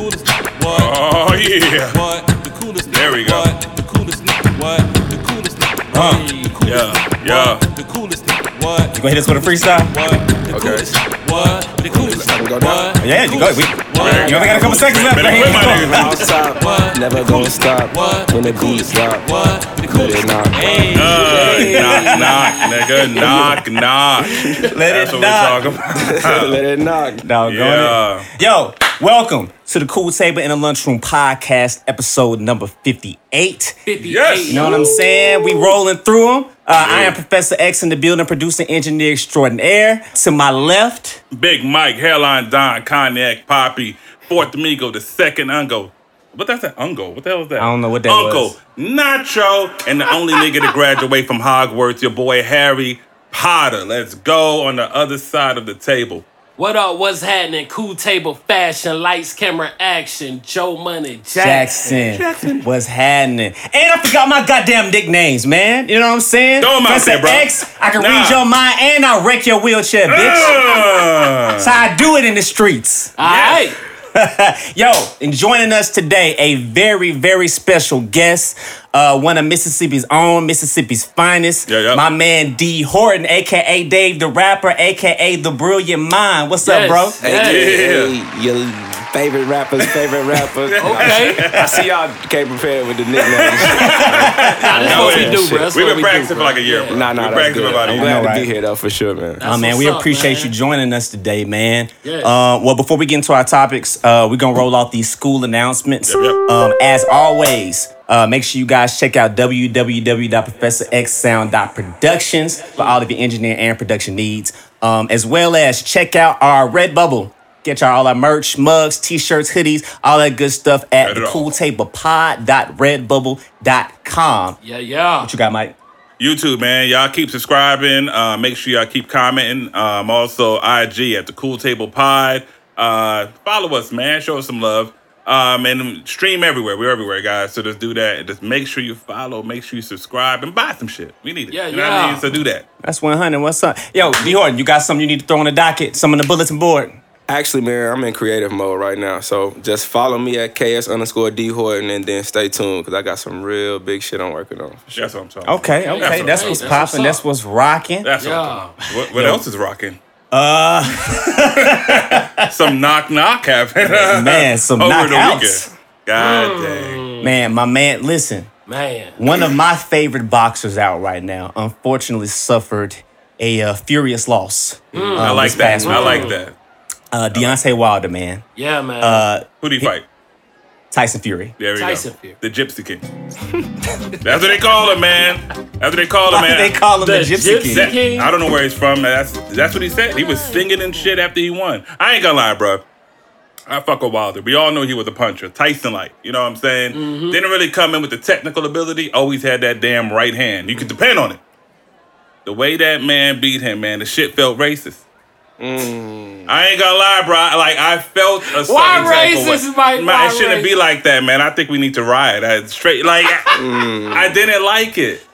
coolest. What? Oh yeah. What? The coolest. There we go. What? The coolest. What? The coolest nigga. Huh. The coolest Yeah, nigga. yeah. The coolest nigga. What? You gonna hit us with a freestyle? What? The Okay. coolest. What? The coolest Let 'em go nigga. down. What? Yeah, you go. We, coolest nigga. What? you only got a couple seconds left. Better man. quit my nigga. Outside, What? never gonna stop. What? When the The beat coolest. What? Let it knock. Hey. Uh, knock, knock, nigga, knock, knock. Let That's it what knock. we're talking about. Let it knock. Doggone Yeah. it. Yo, welcome to the Cool Table in the Lunchroom podcast, episode number 58. Yes. You know what I'm saying? We rolling through them. Uh, I am Professor X in the building, producer, engineer extraordinaire. To my left, Big Mike, Hairline Don, Cognac, Poppy, Fourth Amigo, the second Uncle. What that's that Uncle? What the hell is that? I don't know what that Uncle, was. Nacho, and the only nigga to graduate from Hogwarts, your boy Harry Potter. Let's go on the other side of the table. What up? What's happening? Cool table fashion, lights, camera, action. Joe Money Jackson. Jackson. What's happening? And I forgot my goddamn nicknames, man. You know what I'm saying? Throw 'em out Professor there, bro. X, I can Nah. read your mind and I wreck your wheelchair, bitch. That's how I do it in the streets. All right. Yo, and joining us today, a very, very special guest, uh, one of Mississippi's own, Mississippi's finest, Yeah, yeah. my man D Horton, aka Dave the Rapper, aka the Brilliant Mind. What's up, bro? Hey, Yeah. hey, your favorite rappers, favorite rappers. Okay. I see y'all came prepared with the nicknames. Nah, that's No, what we do, shit. bro. That's We've been we practicing do, for like a year, bro. nah, nah, we that's practicing good. for about a I'm glad know, to right? be here though, for sure, man. Oh man, we up, appreciate man. you joining us today, man. Yes. Uh, well, before we get into our topics, uh, we're gonna roll off these school announcements. Yep, yep. Um, as always, uh, make sure you guys check out www.professorxsound.productions for all of your engineering and production needs, um, as well as check out our Redbubble. Get y'all all our merch, mugs, t-shirts, hoodies, all that good stuff at Get it the all. cooltablepod.redbubble.com. Yeah, yeah. What you got, Mike? YouTube, man. Y'all keep subscribing. Uh, make sure y'all keep commenting. Um, also, IG at the Cool Table Pod. Uh, follow us, man. Show us some love. Um, and stream everywhere. We're everywhere, guys. So just do that. And just make sure you follow. Make sure you subscribe and buy some shit. We need it. Yeah, you know what I yeah. mean? So do that. That's 100. What's up? Yo, D Horton, you got something you need to throw on the docket? Some on the bulletin board? Actually, man, I'm in creative mode right now. So just follow me at KS underscore D Horton and then stay tuned because I got some real big shit I'm working on. for sure. That's what I'm talking Okay, about. okay. That's what's That's what's popping. That's up. what's rocking. That's what I'm Yeah. talking about. What, what else is rocking? Uh, some knock knock happened. Man, some over the knockouts. weekend. God dang. Man, my man, listen. Man. One of my favorite boxers out right now, unfortunately, suffered a uh, furious loss. I um, like this that. past I like that. Uh, Deontay Wilder, man. Yeah, man. Uh, Who'd he fight? Tyson Fury. There we Tyson go. Fury. The Gypsy King. That's what they call him, man. That's what they call him, Why man. they call him the, The Gypsy Gypsy King? That- King? I don't know where he's from. That's that's what he said. He was singing and shit after he won. I ain't gonna lie, bro. I fuck with Wilder. We all know he was a puncher, Tyson like. You know what I'm saying? Mm-hmm. Didn't really come in with the technical ability. Always had that damn right hand. You could depend on it. The way that man beat him, man, the shit felt racist. Mm. I ain't gonna lie, bro. Like I felt a certain Why type of way. racist, Mike? Man, Why it shouldn't be like that, man. I think we need to riot. I straight like I mm. didn't like it.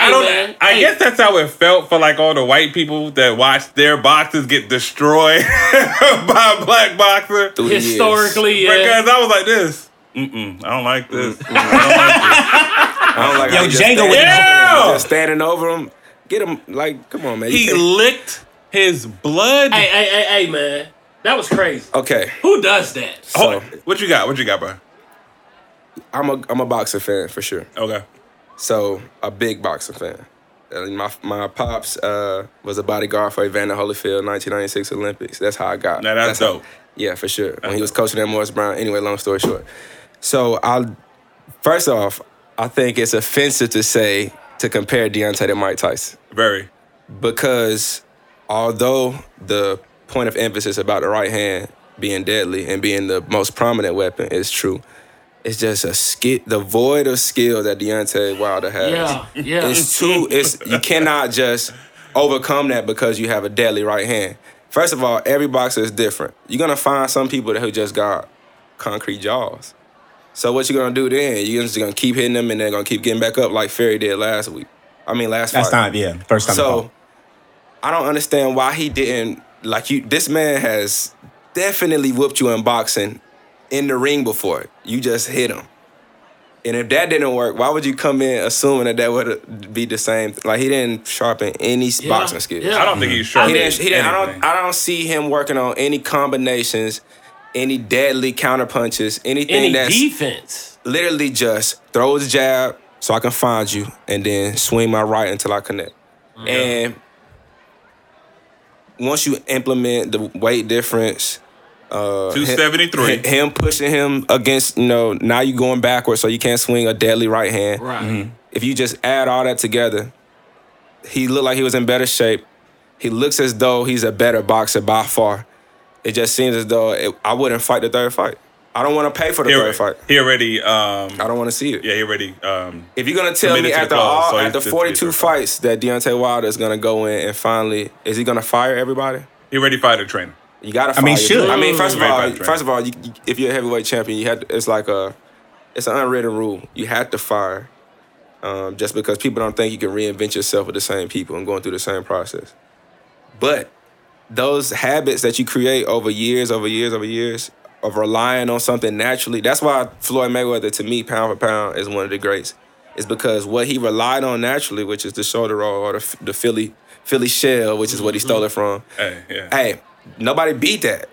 I don't. man. I Hey. guess that's how it felt for like all the white people that watched their boxes get destroyed by a black boxer. Through the years. Historically, yeah. Because I was like this. Mm-mm, I don't like this. I don't like Yo, how you just Django standing with- over Yeah. him, just standing over him. Get him like, come on, man. He licked his blood. Hey, hey, hey, hey, man. That was crazy. okay, Who does that? Oh, what you got? What you got, bro? I'm a I'm a boxer fan for sure. Okay. So a big boxer fan. And my my pops uh, was a bodyguard for Evander Holyfield 1996 Olympics. That's how I got. Now, that's how- dope. yeah, for sure. When he was coaching at Morris Brown. Anyway, long story short. So I, first off, I think it's offensive to say to compare Deontay to Mike Tyson Very. because although the point of emphasis about the right hand being deadly and being the most prominent weapon is true, it's just a skill, the void of skill that Deontay Wilder has. Yeah, yeah. It's too. It's you cannot just overcome that because you have a deadly right hand. First of all, every boxer is different. You're gonna find some people that who just got concrete jaws. So what you gonna do then? You're just gonna keep hitting them and they're gonna keep getting back up like Fury did last week. I mean last Last fight. time, yeah. First time. So I don't understand why he didn't like you. This man has definitely whooped you in boxing in the ring before. You just hit him. And if that didn't work, why would you come in assuming that that would be the same? Like he didn't sharpen any Yeah, boxing skills. yeah. I don't think he's mm-hmm. sharp. He didn't. He didn't. I don't. I don't see him working on any combinations, any deadly counter punches, anything Any that's defense. literally just throw his jab so I can find you, and then swing my right until I connect. And once you implement the weight difference, uh, Two seventy three. him, him pushing him against, you know, now you're going backwards, so you can't swing a deadly right hand. Right. If you just add all that together, he looked like he was in better shape. He looks as though he's a better boxer by far. It just seems as though it, I wouldn't fight the third fight. I don't want to pay for the He, third fight. he already. Um, I don't want to see it. yeah, he already. Um, If you're gonna tell me Committed the after cause, all so after 42 get fights that Deontay Wilder is gonna go in and finally is he gonna fire everybody? he already fired a trainer. You gotta. I mean, should. I mean, first of Right, all, right, right. first of all, you, you- if you're a heavyweight champion, you had to, it's like a it's an unwritten rule. You had to fire, um, just because people don't think you can reinvent yourself with the same people and going through the same process. But those habits that you create over years, over years, over years of relying on something naturally. That's why Floyd Mayweather, to me, pound for pound, is one of the greats. Is because what he relied on naturally, which is the shoulder roll or the, the Philly Philly shell, which is what he stole it from. Hey, yeah. Hey, nobody beat that.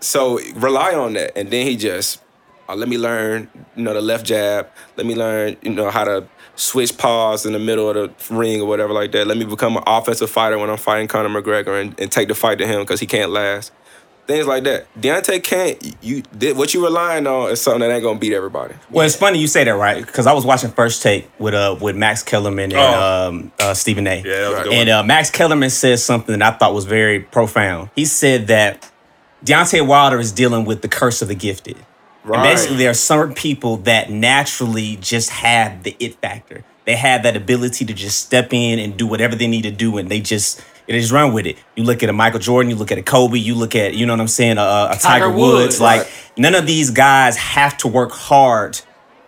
So rely on that, and then he just uh, let me learn, you know, the left jab. Let me learn, you know, how to switch paws in the middle of the ring or whatever like that. Let me become an offensive fighter when I'm fighting Conor McGregor and, and take the fight to him because he can't last. Things like that. Deontay can't. You did what you relying on is something that ain't gonna beat everybody. Well, it's funny you say that, right? Because I was watching First Take with uh with Max Kellerman and Oh. um, uh, Stephen A. Yeah, that was a good And one. uh, Max Kellerman said something that I thought was very profound. He said that Deontay Wilder is dealing with the curse of the gifted. And Right. basically, there are certain people that naturally just have the it factor. They have that ability to just step in and do whatever they need to do, and they just they just run with it. You look at a Michael Jordan, you look at a Kobe, you look at you know what I'm saying, a, a Tiger, Tiger Woods. Woods. Like Right. none of these guys have to work hard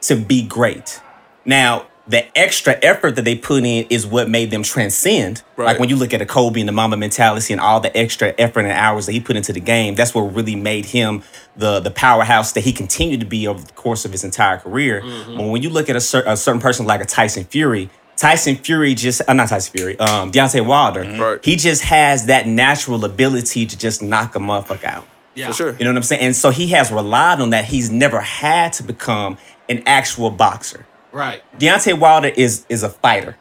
to be great. Now, the extra effort that they put in is what made them transcend. Like when you look at a Kobe and the Mamba mentality and all the extra effort and hours that he put into the game, that's what really made him the the powerhouse that he continued to be over the course of his entire career. Mm-hmm. But when you look at a, cer- a certain person like a Tyson Fury, Tyson Fury just uh, not Tyson Fury, um, Deontay Wilder, Right. he just has that natural ability to just knock a motherfucker out. Yeah. For sure. You know what I'm saying? And so he has relied on that. He's never had to become an actual boxer. Right. Deontay Wilder is is a fighter.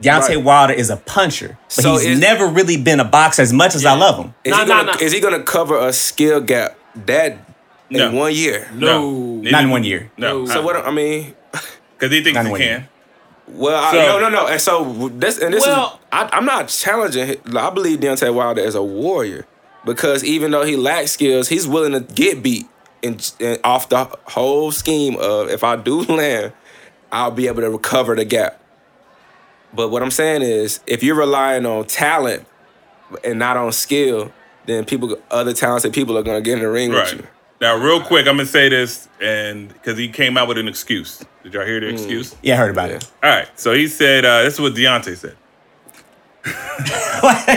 Deontay Right. Wilder is a puncher, but So he's is- never really been a boxer as much as I love him. Is, Nah, he gonna, nah, nah. is he gonna cover a skill gap that No. in one year? No. Not in one year. No. So what? I mean, Because he thinks he can. year. Well, I, So- no, no, no. And so this and this Well- is I, I'm not challenging. I believe Deontay Wilder is a warrior because even though he lacks skills, he's willing to get beat and, and off the whole scheme of if I do land, I'll be able to recover the gap. But what I'm saying is, if you're relying on talent and not on skill, then people, other talented people, are gonna get in the ring Right. with you. Now, real quick, I'm gonna say this, and because he came out with an excuse. Did y'all hear Mm. the excuse? Yeah, I heard about Yeah. All right. So he said, uh, "This is what Deontay said."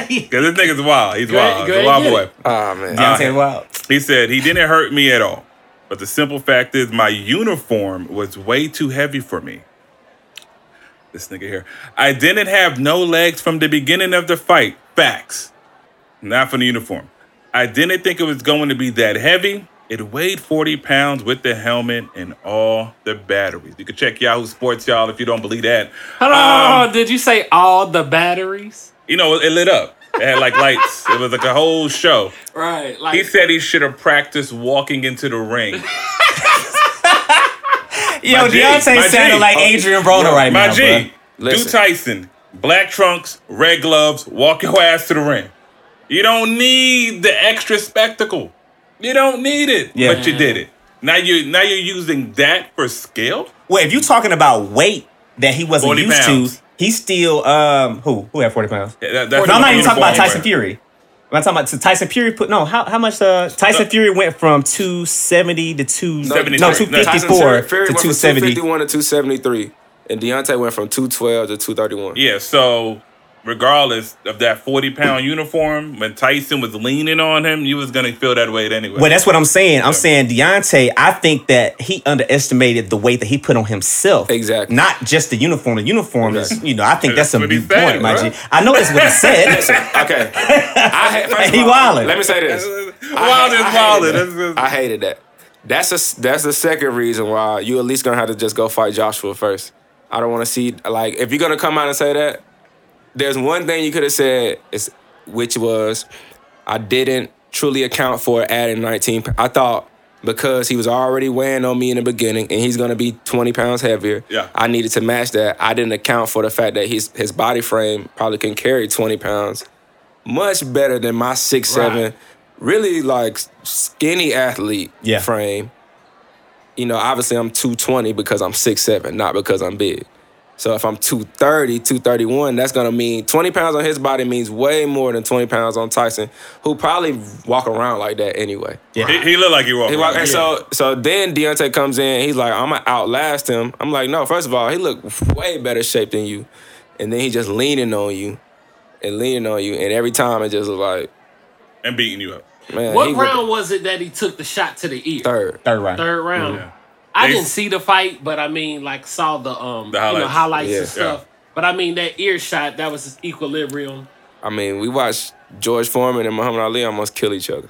Because this nigga's wild. He's Go ahead- wild. go He's a wild and boy. get it. Ah man. Deontay Wilder. He said he didn't hurt me at all, but the simple fact is my uniform was way too heavy for me. This nigga here. I didn't have no legs from the beginning of the fight. Facts. Not from the uniform. I didn't think it was going to be that heavy. It weighed 40 pounds with the helmet and all the batteries. You can check Yahoo Sports, y'all, if you don't believe that. Hold on, Um, on. Did you say all the batteries? You know, it lit up. It had like lights. It was like a whole show. Right. Like He said he should have practiced walking into the ring. Yo, My G, Deontay G. sounded like Adrian Broner right My now, G, bro. do Listen. Tyson, black trunks, red gloves, walk your ass to the ring. You don't need the extra spectacle. You don't need it, Yeah. but you did it. Now you now you're using that for skill. Well, if you're talking about weight that he wasn't used pounds. to, he's still um who who had 40 pounds? Yeah, that- that's No, I'm not even talking about Tyson wear. Fury. I'm not talking about so Tyson Fury put no how how much uh Tyson No. Fury went from 270 to 2 73. no No, 254 to Fury went from 270. 251 to 273, and Deontay went from 212 to 231. Yeah, so regardless of that 40 pound uniform, when Tyson was leaning on him, you was gonna feel that weight anyway. Well, that's what I'm saying. I'm saying Deontay. I think that he underestimated the weight that he put on himself. Exactly. Not just the uniform. The uniform is, you know, I think that's, That's a what big point, my bro. G. I know that's what he said. okay. I hate, first He all, wildin'. Let me say this. Wild is I hated wild. that. That's I hated that. That's a, that's the second reason why you at least gonna have to just go fight Joshua first. I don't want to see like if you're gonna come out and say that. There's one thing you could have said, is, which was I didn't truly account for adding 19. I thought because he was already weighing on me in the beginning and he's gonna be 20 pounds heavier. Yeah. I needed to match that. I didn't account for the fact that his his body frame probably can carry 20 pounds much better than my six seven, really like skinny athlete Yeah. frame. You know, obviously I'm 220 because I'm six seven, not because I'm big. So if I'm 230, 231, that's gonna mean 20 pounds on his body means way more than 20 pounds on Tyson, who probably walk around like that anyway. Yeah. he, he looked like he walked. He walk, around. and so so then Deontay comes in. He's like, I'm gonna outlast him. I'm like, no. First of all, he look way better shape than you, and then he just leaning on you, and leaning on you, and every time it just was like, and beating you up. man. What round was it that he took the shot to the ear? Third. Third round. Third round. Yeah. I They- didn't see the fight, but I mean, like saw the um, The you know, highlights. highlights Yeah. and stuff. But I mean, that ear shot, that was his equilibrium. I mean, we watched George Foreman and Muhammad Ali almost kill each other.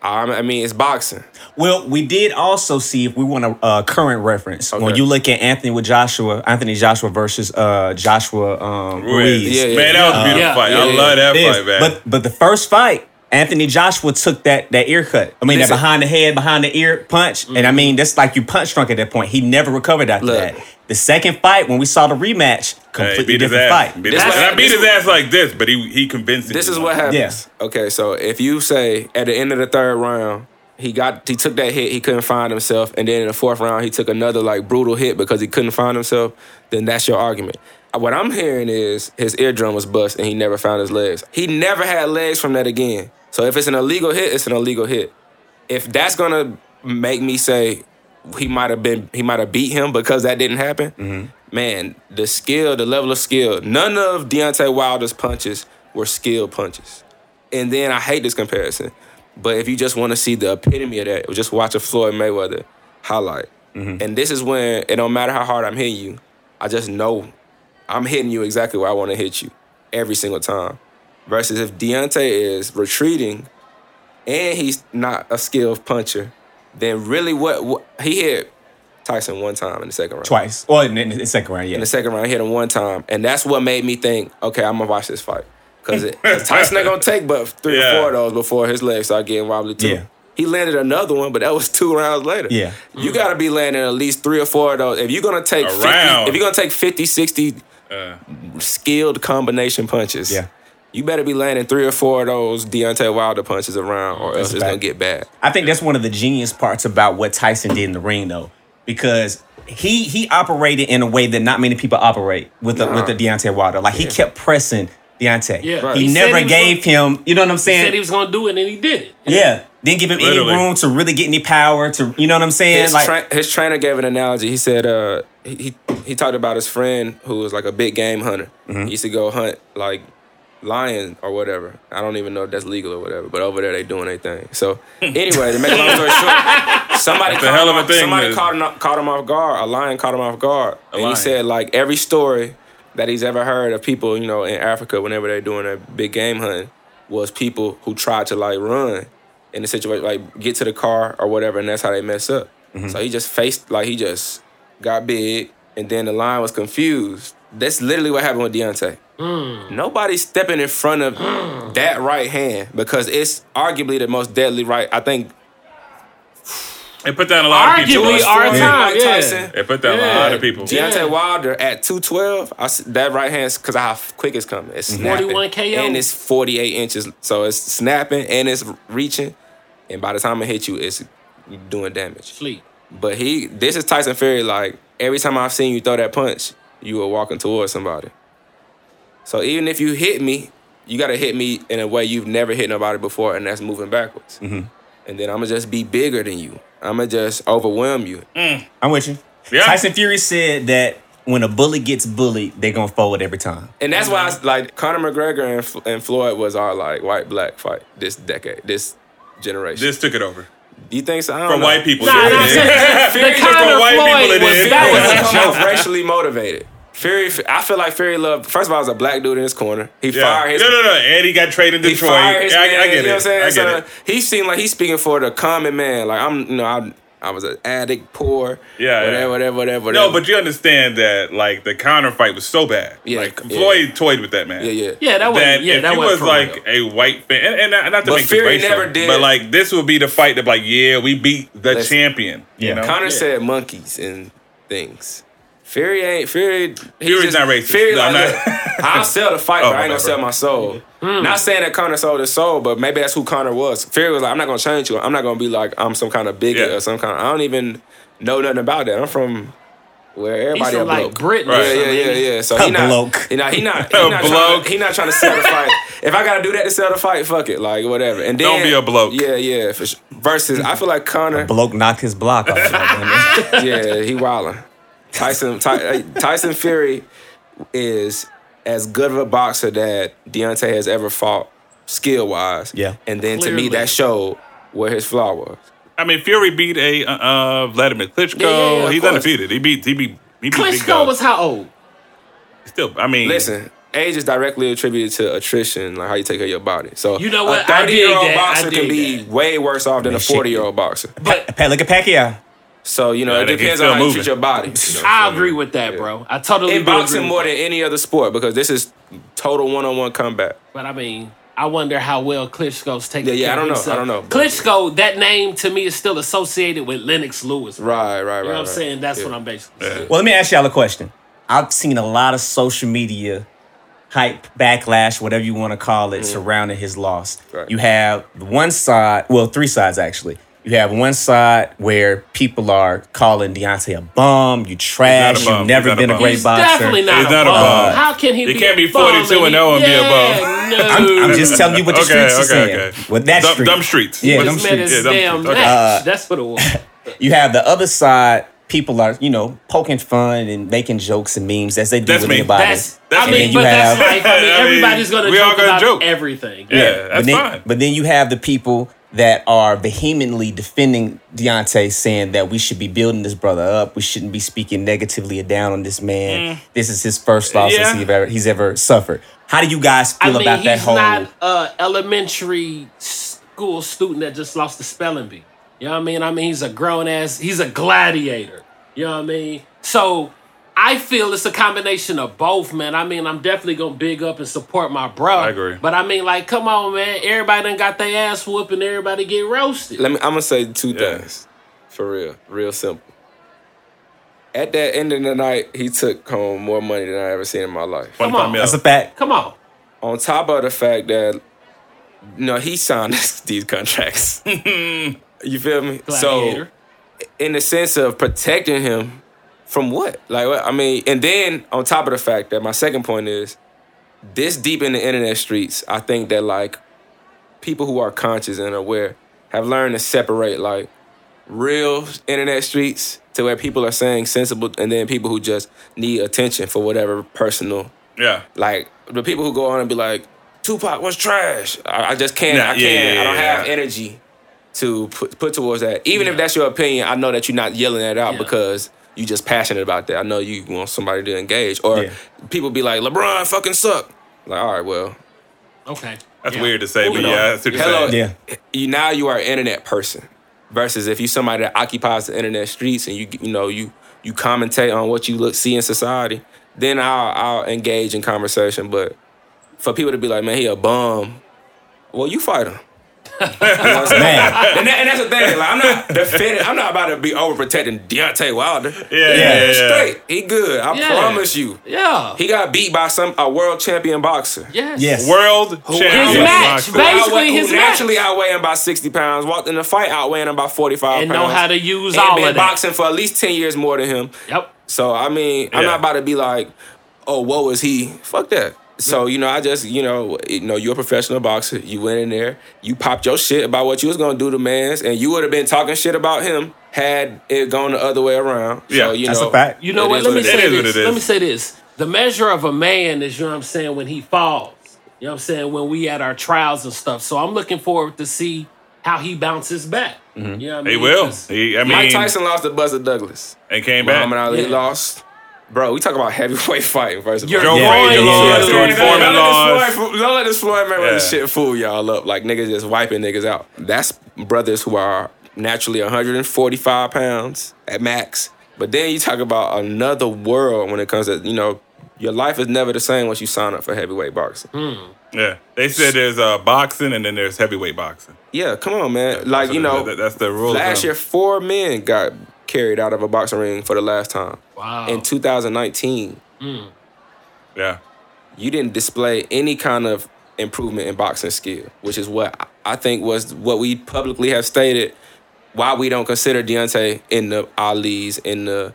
I I mean, it's boxing. Well, we did also see if we want a uh, current reference when you look at Anthony with Joshua, Anthony Joshua versus uh, Joshua um, Ruiz. Ruiz. Yeah, yeah. Man, that was a beautiful Yeah. fight. Yeah, I yeah. love that It is. fight, man. But but the first fight, Anthony Joshua took that that ear cut. I mean, that behind the head, behind the ear punch, and I mm-hmm. mean that's like you punch drunk at that point. He never recovered after Look. that. The second fight, when we saw the rematch, completely beat his different fight. Beat This And I beat this his ass like this, but he he convinced This me. is what happens. Yeah. Okay, so if you say at the end of the third round, he got he took that hit, he couldn't find himself, and then in the fourth round he took another like brutal hit because he couldn't find himself, then that's your argument. What I'm hearing is his eardrum was bust and he never found his legs. He never had legs from that again. So if it's an illegal hit, it's an illegal hit. If that's gonna make me say he might have been he might have beat him because that didn't happen, mm-hmm. man, the skill, the level of skill, none of Deontay Wilder's punches were skill punches. And then I hate this comparison, but if you just want to see the epitome of that, just watch a Floyd Mayweather highlight. Mm-hmm. And this is when it don't matter how hard I'm hitting you, I just know I'm hitting you exactly where I want to hit you every single time. Versus if Deontay is retreating and he's not a skilled puncher, then really what, what he hit Tyson one time in the second round. Twice. Well, in, the second round, yeah. In the second round, he hit him one time, and that's what made me think, okay, I'm gonna watch this fight because Tyson ain't gonna take but three Yeah. or four of those before his legs start getting wobbly too. Yeah. He landed another one, but that was two rounds later. Yeah. You gotta be landing at least three or four of those. If you're gonna take 50, if you're gonna take 50, 60 Uh, skilled combination punches, Yeah. you better be landing three or four of those Deontay Wilder punches around, or else it's fact. gonna get bad. I think that's one of the genius parts about what Tyson did in the ring, though, because he he operated in a way that not many people operate with the with the Deontay Wilder. Like he kept pressing Deontay. Yeah. Right. He, He never he was gave him. You know what I'm He saying? said he was gonna do it, and he did it. yeah. Didn't give him Literally. any room to really get any power. To you know what I'm saying? His, like tra- his trainer gave an analogy. He said uh, he, he he talked about his friend who was like a big game hunter. Mm-hmm. He used to go hunt like lions or whatever. I don't even know if that's legal or whatever, but over there they doing their thing. So anyway, to make a long story short, somebody That's caught hell him of a off, thing somebody to- caught him caught him off guard. A lion caught him off guard, and lion. he said like every story that he's ever heard of people, you know, in Africa whenever they're doing a big game hunting was people who tried to like run in the situation, like get to the car or whatever, and that's how they mess up. Mm-hmm. So he just faced like he just got big, and then the line was confused. That's literally what happened with Deontay. Mm. Nobody's stepping in front of mm. that right hand because it's arguably the most deadly right. I think it put down a lot of people. Arguably, our Foreman, time, Mike yeah. Tyson, It put down a lot of people. Yeah. Deontay Wilder at 212, I s that right hand, because how quick it's coming. It's mm-hmm. snapping. 41 KO. And it's 48 inches. So it's snapping and it's reaching. And by the time it hits you, it's doing damage. Sleep. But he, this is Tyson Fury. Like, every time I've seen you throw that punch, you were walking towards somebody. So even if you hit me, you got to hit me in a way you've never hit nobody before, and that's moving backwards. Mm-hmm. And then I'm going to just be bigger than you. I'm going to just overwhelm you. I'm with you. Yeah. Tyson Fury said that when a bully gets bullied, they're gonna fold every time. And that's why, I, like Conor McGregor and, F- and Floyd was our like white black fight this decade, this generation. This took it over Do you think so? I don't from know. white people. Nah, yeah, nah, it is. the Fury from Conor white people Floyd it was is. that was was a come off joke. racially motivated. Fury, I feel like Fury loved. First of all, it was a black dude in his corner. He Yeah. fired his. no, no, no. And he got traded in He Detroit. fired his I, man. I get you know what I'm it. saying? I get So, it. He seemed like he's speaking for the common man. Like I'm, you know, I, I was an addict, poor. Yeah, whatever, yeah. whatever, whatever, whatever. No, but you understand that like the Conor fight was so bad. Yeah, like yeah. Floyd toyed with that man. yeah, yeah. Yeah, that That wasn't. Yeah, if that wasn't was for like real. a white fan, and, and not, not to But make Fury this racial, never did- but like this would be the fight that like, yeah, we beat the Listen. champion. You Yeah. know, Conor Yeah. said monkeys and things. Fury ain't Fury. he Fury's just- not racist. Fury No, I'm not. I'll sell the fight, Oh, but I ain't gonna sell my soul. Hmm. Not saying that Conor sold his soul, but maybe that's who Conor was. Fury was like, I'm not gonna change you. I'm not gonna be like I'm some kind of bigot Yeah. or some kind. Of, I don't even know nothing about that. I'm from where He's everybody a from like bloke. Britain. Right. Yeah, yeah, yeah, yeah. So A he not, bloke. he not, he not, A he not, bloke. trying, he not trying to sell the fight. If I gotta do that to sell the fight, fuck it, like whatever. And then Don't be a bloke. Yeah, yeah. For sure. Versus, I feel like Conor. Bloke knocked his block off. yeah, he wildin'. Tyson Ty, Tyson Fury is as good of a boxer that Deontay has ever fought, skill wise. Yeah. And then to me, that showed where his flaw was. I mean, Fury beat a uh, uh, Vladimir Klitschko. Yeah, yeah, yeah, He's course. undefeated. He beat he beat he beat Big Klitschko was how old? Still, I mean, Listen, age is directly attributed to attrition, like how you take care of your body. So You know what? A I thirty year old that. Boxer can be that. way worse off than Man, a forty year old boxer. But Pat, look at Pacquiao. So you know Yeah, it depends on how you treat your body. you know, I so- agree with that, bro. I totally In do agree boxing with more that. than any other sport because this is total one on one combat. But I mean, I wonder how well Klitschko's taking Yeah, yeah, care I don't of know. I don't know. Klitschko, that name to me is still associated with Lennox Lewis. bro. Right, right, right. You know what I'm right. saying? That's Yeah. what I'm basically saying. Well, let me ask y'all a question. I've seen a lot of social media hype, backlash, whatever you want to call it, mm. surrounding his loss. Right. You have one side, well, three sides actually. You have one side where people are calling Deontay a bum, you trash, bum. you've never not a been a bum. great He's boxer. definitely not, He's a, not a bum. bum. How can he You be can't a be bum 42 and 0 and be a bum. Yeah, I'm, no. I'm just telling you what the Okay, streets are saying. okay. With that Dumb- street. dumb streets. Yeah, He them was mad as streets. Yeah, them damn streets. Okay. match. That's what it was. Uh, you have the other side, people are, you know, poking fun and making jokes and memes as they do That's with me. anybody. That's, That's I mean, then you but that's have- life. I mean, everybody's gonna we all joke gonna about joke. everything. Yeah, but that's then, fine. But then you have the people that are vehemently defending Deontay, saying that we should be building this brother up. We shouldn't be speaking negatively or down on this man. This is his first loss Mm. Yeah. he's ever, he's ever suffered. How do you guys I feel mean, about that whole? He's not a elementary school student that just lost the spelling bee. You know what I mean? I mean, he's a grown ass. He's a gladiator. You know what I mean? So I feel it's a combination of both, man. I mean, I'm definitely gonna big up and support my bro. I agree. But I mean, like, come on, man. Everybody done got their ass whooped and everybody get roasted. Let me. I'm gonna say two Yeah. things, for real, real simple. At that end of the night, he took home more money than I ever seen in my life. Come on. That's a fact. Come on. On top of the fact that, you know, he signed these contracts. you feel me? So, in the sense of protecting him from what? Like, what? I mean, and then on top of the fact that my second point is this deep in the internet streets, I think that like people who are conscious and aware have learned to separate like real internet streets to where people are saying sensible and then people who just need attention for whatever personal yeah. like the people who go on and be like Tupac was trash. I, I just can't. Nah, I can't. yeah, yeah, I don't yeah, have yeah. energy to put, put towards that. Even if that's your opinion, I know that you're not yelling that out Yeah. because you just passionate about that. I know you want somebody to engage. Or Yeah. people be like, LeBron fucking suck. Like, all right, well, Okay. That's Yeah. weird to say, but Moving yeah, that's what you're hello. saying. Yeah. You now you are an internet person versus if you somebody that occupies the internet streets and you you know you you commentate on what you look see in society, then I'll I'll engage in conversation. But for people to be like, man, he a bum. Well, you fight him. You know what I'm saying? Man. And, that, and that's the thing. Like, I'm not defending. I'm not about to be overprotecting Deontay Wilder. Yeah, yeah, yeah. He's straight. He good. I Yeah. promise you. Yeah. He got beat by some a world champion boxer. yes. Yes. World champion. His match, boxer. baby. Basically, Outweigh- who his naturally match. outweighing about 60 pounds, walked in the fight outweighing about 45 And pounds. know how to use and all been of that. boxing for at least 10 years more than him. Yep. So, I mean, I'm not about to be like, oh, woe is he. Fuck that. So, you know, I just, you know, you know, you're a professional boxer. You went in there, you popped your shit about what you was gonna do to mans, and you would have been talking shit about him had it gone the other way around. Yeah, so, you that's know, a fact. You know it what? is Let me say what this. Let me say this. The measure of a man is, you know what I'm saying, when he falls. You know what I'm saying? When we at our trials and stuff. So I'm looking forward to see how he bounces back. Mm-hmm. You know what I He will. He, I mean, Mike Tyson lost to Buster Douglas. and came back. Muhammad Ali Yeah. lost. Bro, we talk about heavyweight fighting all. You're Joe Yeah, Frazier yeah, lost. yeah, George yeah, Foreman Don't let this Floyd- Don't let this Floyd Mayweather Yeah. shit fool y'all up. Like niggas just wiping niggas out. That's brothers who are naturally 145 pounds at max. But then you talk about another world when it comes to, you know, your life is never the same once you sign up for heavyweight boxing. Yeah, they said there's uh, boxing and then there's heavyweight boxing. Yeah, come on, man. Like, you know, That- that's the rule. last year four men got carried out of a boxing ring for the last time. Wow. In 2019, mm. Yeah, you didn't display any kind of improvement in boxing skill, which is what I- I think was what we publicly have stated why we don't consider Deontay in the Ali's, in the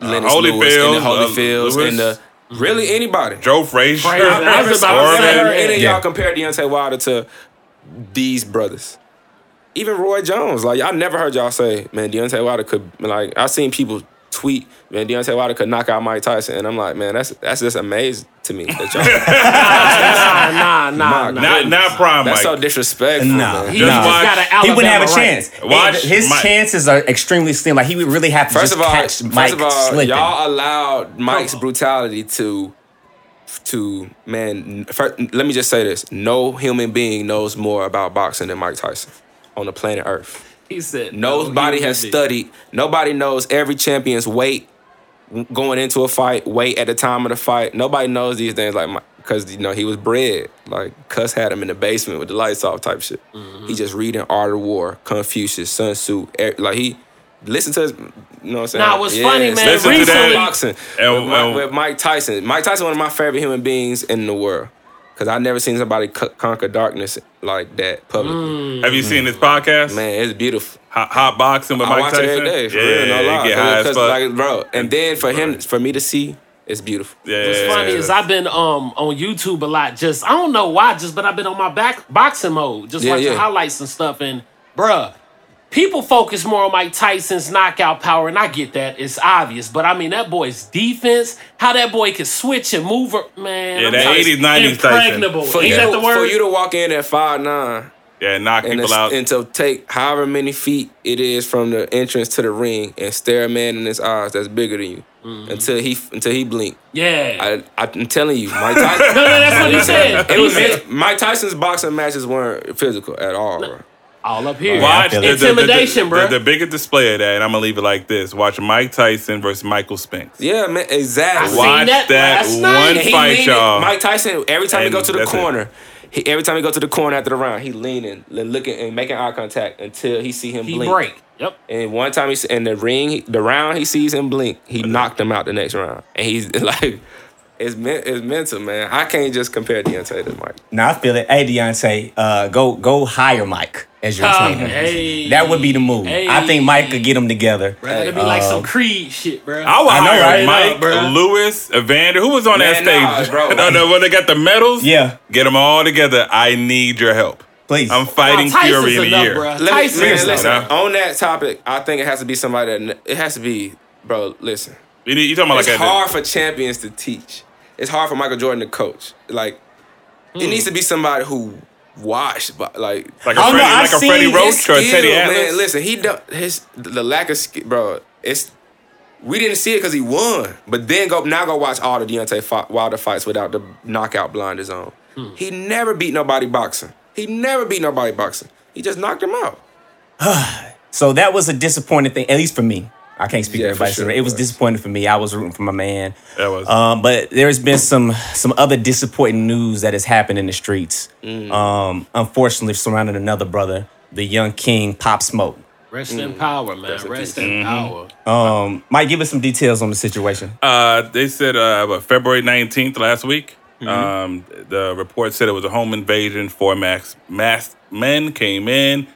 uh, Lennox Lewis, in Holyfield, the uh, Holyfields, Lewis. in the really mm-hmm. anybody. Joe Frazier. Frazier. I was about to I've say never heard any of y'all compare Deontay Wilder to these brothers. Even Roy Jones, like I never heard y'all say, man, Deontay Wilder could like I seen people tweet, man, Deontay Wilder could knock out Mike Tyson, and I'm like, man, that's that's just amazing to me. That y'all, Nah, nah, nah, nah. Not not prime that's Mike. so disrespectful. Nah. man. He Just just watch- got He wouldn't have a right. chance. Watch His Mike- chances are extremely slim. Like he would really have to First just of all, catch first of all, slipping. y'all allowed Mike's on. brutality to to man. First, let me just say this: no human being knows more about boxing than Mike Tyson on the planet Earth. He said, Nobody no, has he studied. Nobody knows every champion's weight going into a fight, weight at the time of the fight. Nobody knows these things like because you know he was bred like Cus had him in the basement with the lights off type shit. Mm-hmm. He just reading Art of War, Confucius, Sun Tzu, er- like he. Listen to his, you know what I'm saying? Nah, what's funny, man, Listen to that. recently- boxing And- with, Mi- and- with Mike Tyson. Mike Tyson, one of my favorite human beings in the world, because I never seen somebody c- conquer darkness like that publicly. Mm. Have you seen this podcast? Man, it's beautiful. Hot, hot boxing with I Mike watch Tyson. it every day, for yeah, real, no lie. get high as Cause, fuck. like, bro, and then for him, for me to see, it's beautiful. yeah, What's funny is I've been um on YouTube a lot. Just I don't know why, just but I've been on my back boxing mode, just Yeah, watching yeah. highlights and stuff. And bruh, people focus more on Mike Tyson's knockout power, and I get that it's obvious. But I mean that boy's defense, how that boy can switch and move, her, man. Yeah, I'm that 80s, 90s Tyson. impregnable. For Ain't you, that to, the for you to walk in at five nine yeah, knock and, people to, out. and to take however many feet it is from the entrance to the ring and stare a man in his eyes that's bigger than you Mm-hmm. until he until he blink. yeah, I, I'm telling you, Mike Tyson. no, no, that's what he said. It was Mike Tyson's boxing matches weren't physical at all, bro. All up here. Watch feel the, it. the, the, Intimidation, the, bro. The, the biggest display of that, and I'm gonna leave it like this: Watch Mike Tyson versus Michael Spinks. Yeah, man, exactly. I seen Watch that that, last night. one And fight, y'all. Mike Tyson, every time he And go to the that's it. corner, he, every time he go to the corner after the round, he leaning, li- looking and making eye contact until he see him He blink. break. Yep. And one time he's in the ring, the round he sees him blink, he knocked him out the next round. And he's like, it's men- it's mental, man. I can't just compare Deontay to Mike. Now I feel it. Hey Deontay, uh, go go hire Mike as your Uh, trainer. hey. that would be the move. I think Mike could get them together. Bro, that'd be like Uh, some Creed shit, bro. I would I know, hire right? Mike, up, bro. Lewis, Evander. Who was on that stage? nah, bro. no, no, when they got the medals. Yeah. get them all together. I need your help. Please. I'm fighting Nah, Fury in a year. bro. Let me, Tyson man, is listen, enough. on that topic, I think it has to be somebody that, it has to be, bro, listen. You, need, you talking about it's like a, it's hard for champions to teach. It's hard for Michael Jordan to coach. Like, Hmm. it needs to be somebody who watched, but like, like a I don't Freddie, know, like a seen Freddie his Roach or a skill, Teddy Atlas. man. Listen, he don't his the lack of skill, bro. It's we didn't see it because he won, but then go now go watch all the Deontay Wilder fights without the knockout blinders on. Hmm. He never beat nobody boxing. He never beat nobody boxing. He just knocked him out. So that was a disappointing thing, at least for me. I can't speak Yeah, for everybody. sure it it was was. disappointing for me. I was rooting for my man. That was. Um, but there's been some some other disappointing news that has happened in the streets. Mm. Um, unfortunately, surrounding another brother, the young king Pop Smoke. Rest in power, man. Rest in Rest in power. Um, Mike, give us some details on the situation. Uh, they said uh, what, February 19th last week. Um, the report said it was a home invasion. Four max masked men came in.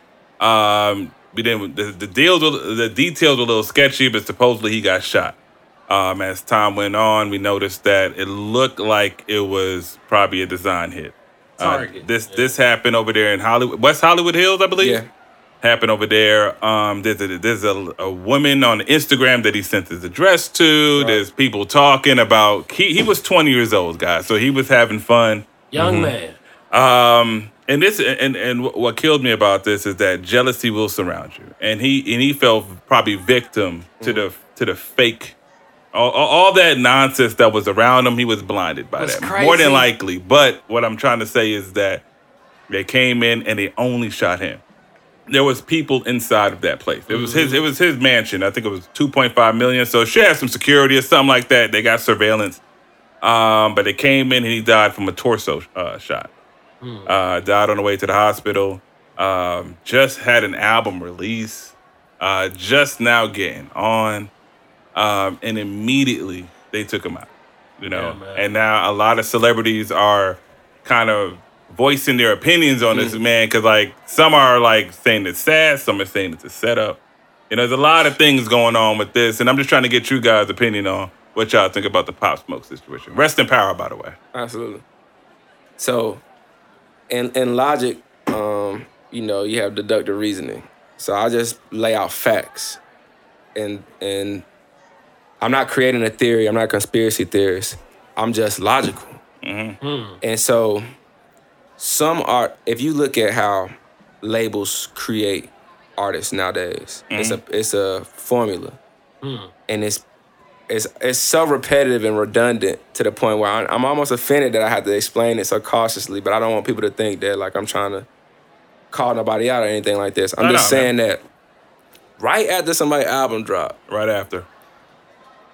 Um, we didn't. The, the deals, were, the details were a little sketchy, but supposedly he got shot. Um, as time went on, we noticed that it looked like it was probably a design hit. Uh, Target. this this happened over there in Hollywood, West Hollywood Hills, I believe. Yeah. happened over there. Um, there's a, there's a, a woman on Instagram that he sent his address to. There's people talking about he he was 20 years old, guys, so he was having fun. Young man. Um, and this and and what killed me about this is that jealousy will surround you, and he and he fell probably victim to the to the fake. All, all that nonsense that was around him, he was blinded by that. crazy. More than likely. But what I'm trying to say is that they came in and they only shot him. There was people inside of that place. It was his. It was his mansion. I think it was 2.5 million. So she had some security or something like that. They got surveillance. Um, but they came in and he died from a torso uh, shot. Uh, died on the way to the hospital. Um, just had an album release. Uh, just now getting on. Um, and immediately they took him out. You know, Yeah, and now a lot of celebrities are kind of voicing their opinions on this man because like some are like saying it's sad, some are saying it's a setup. You know, there's a lot of things going on with this, and I'm just trying to get you guys' opinion on what y'all think about the Pop Smoke situation. Rest in power, by the way. Absolutely. So, in in logic, um, you know, you have deductive reasoning. So I just lay out facts, and and I'm not creating a theory. I'm not a conspiracy theorist. I'm just logical. Mm-hmm. And so, some art. If you look at how labels create artists nowadays, it's a mm-hmm. it's a formula, mm-hmm. and it's it's it's so repetitive and redundant to the point where I, I'm almost offended that I have to explain it so cautiously. But I don't want people to think that like I'm trying to call nobody out or anything like this. I'm No, just no, saying that right after somebody's album drop, Right after.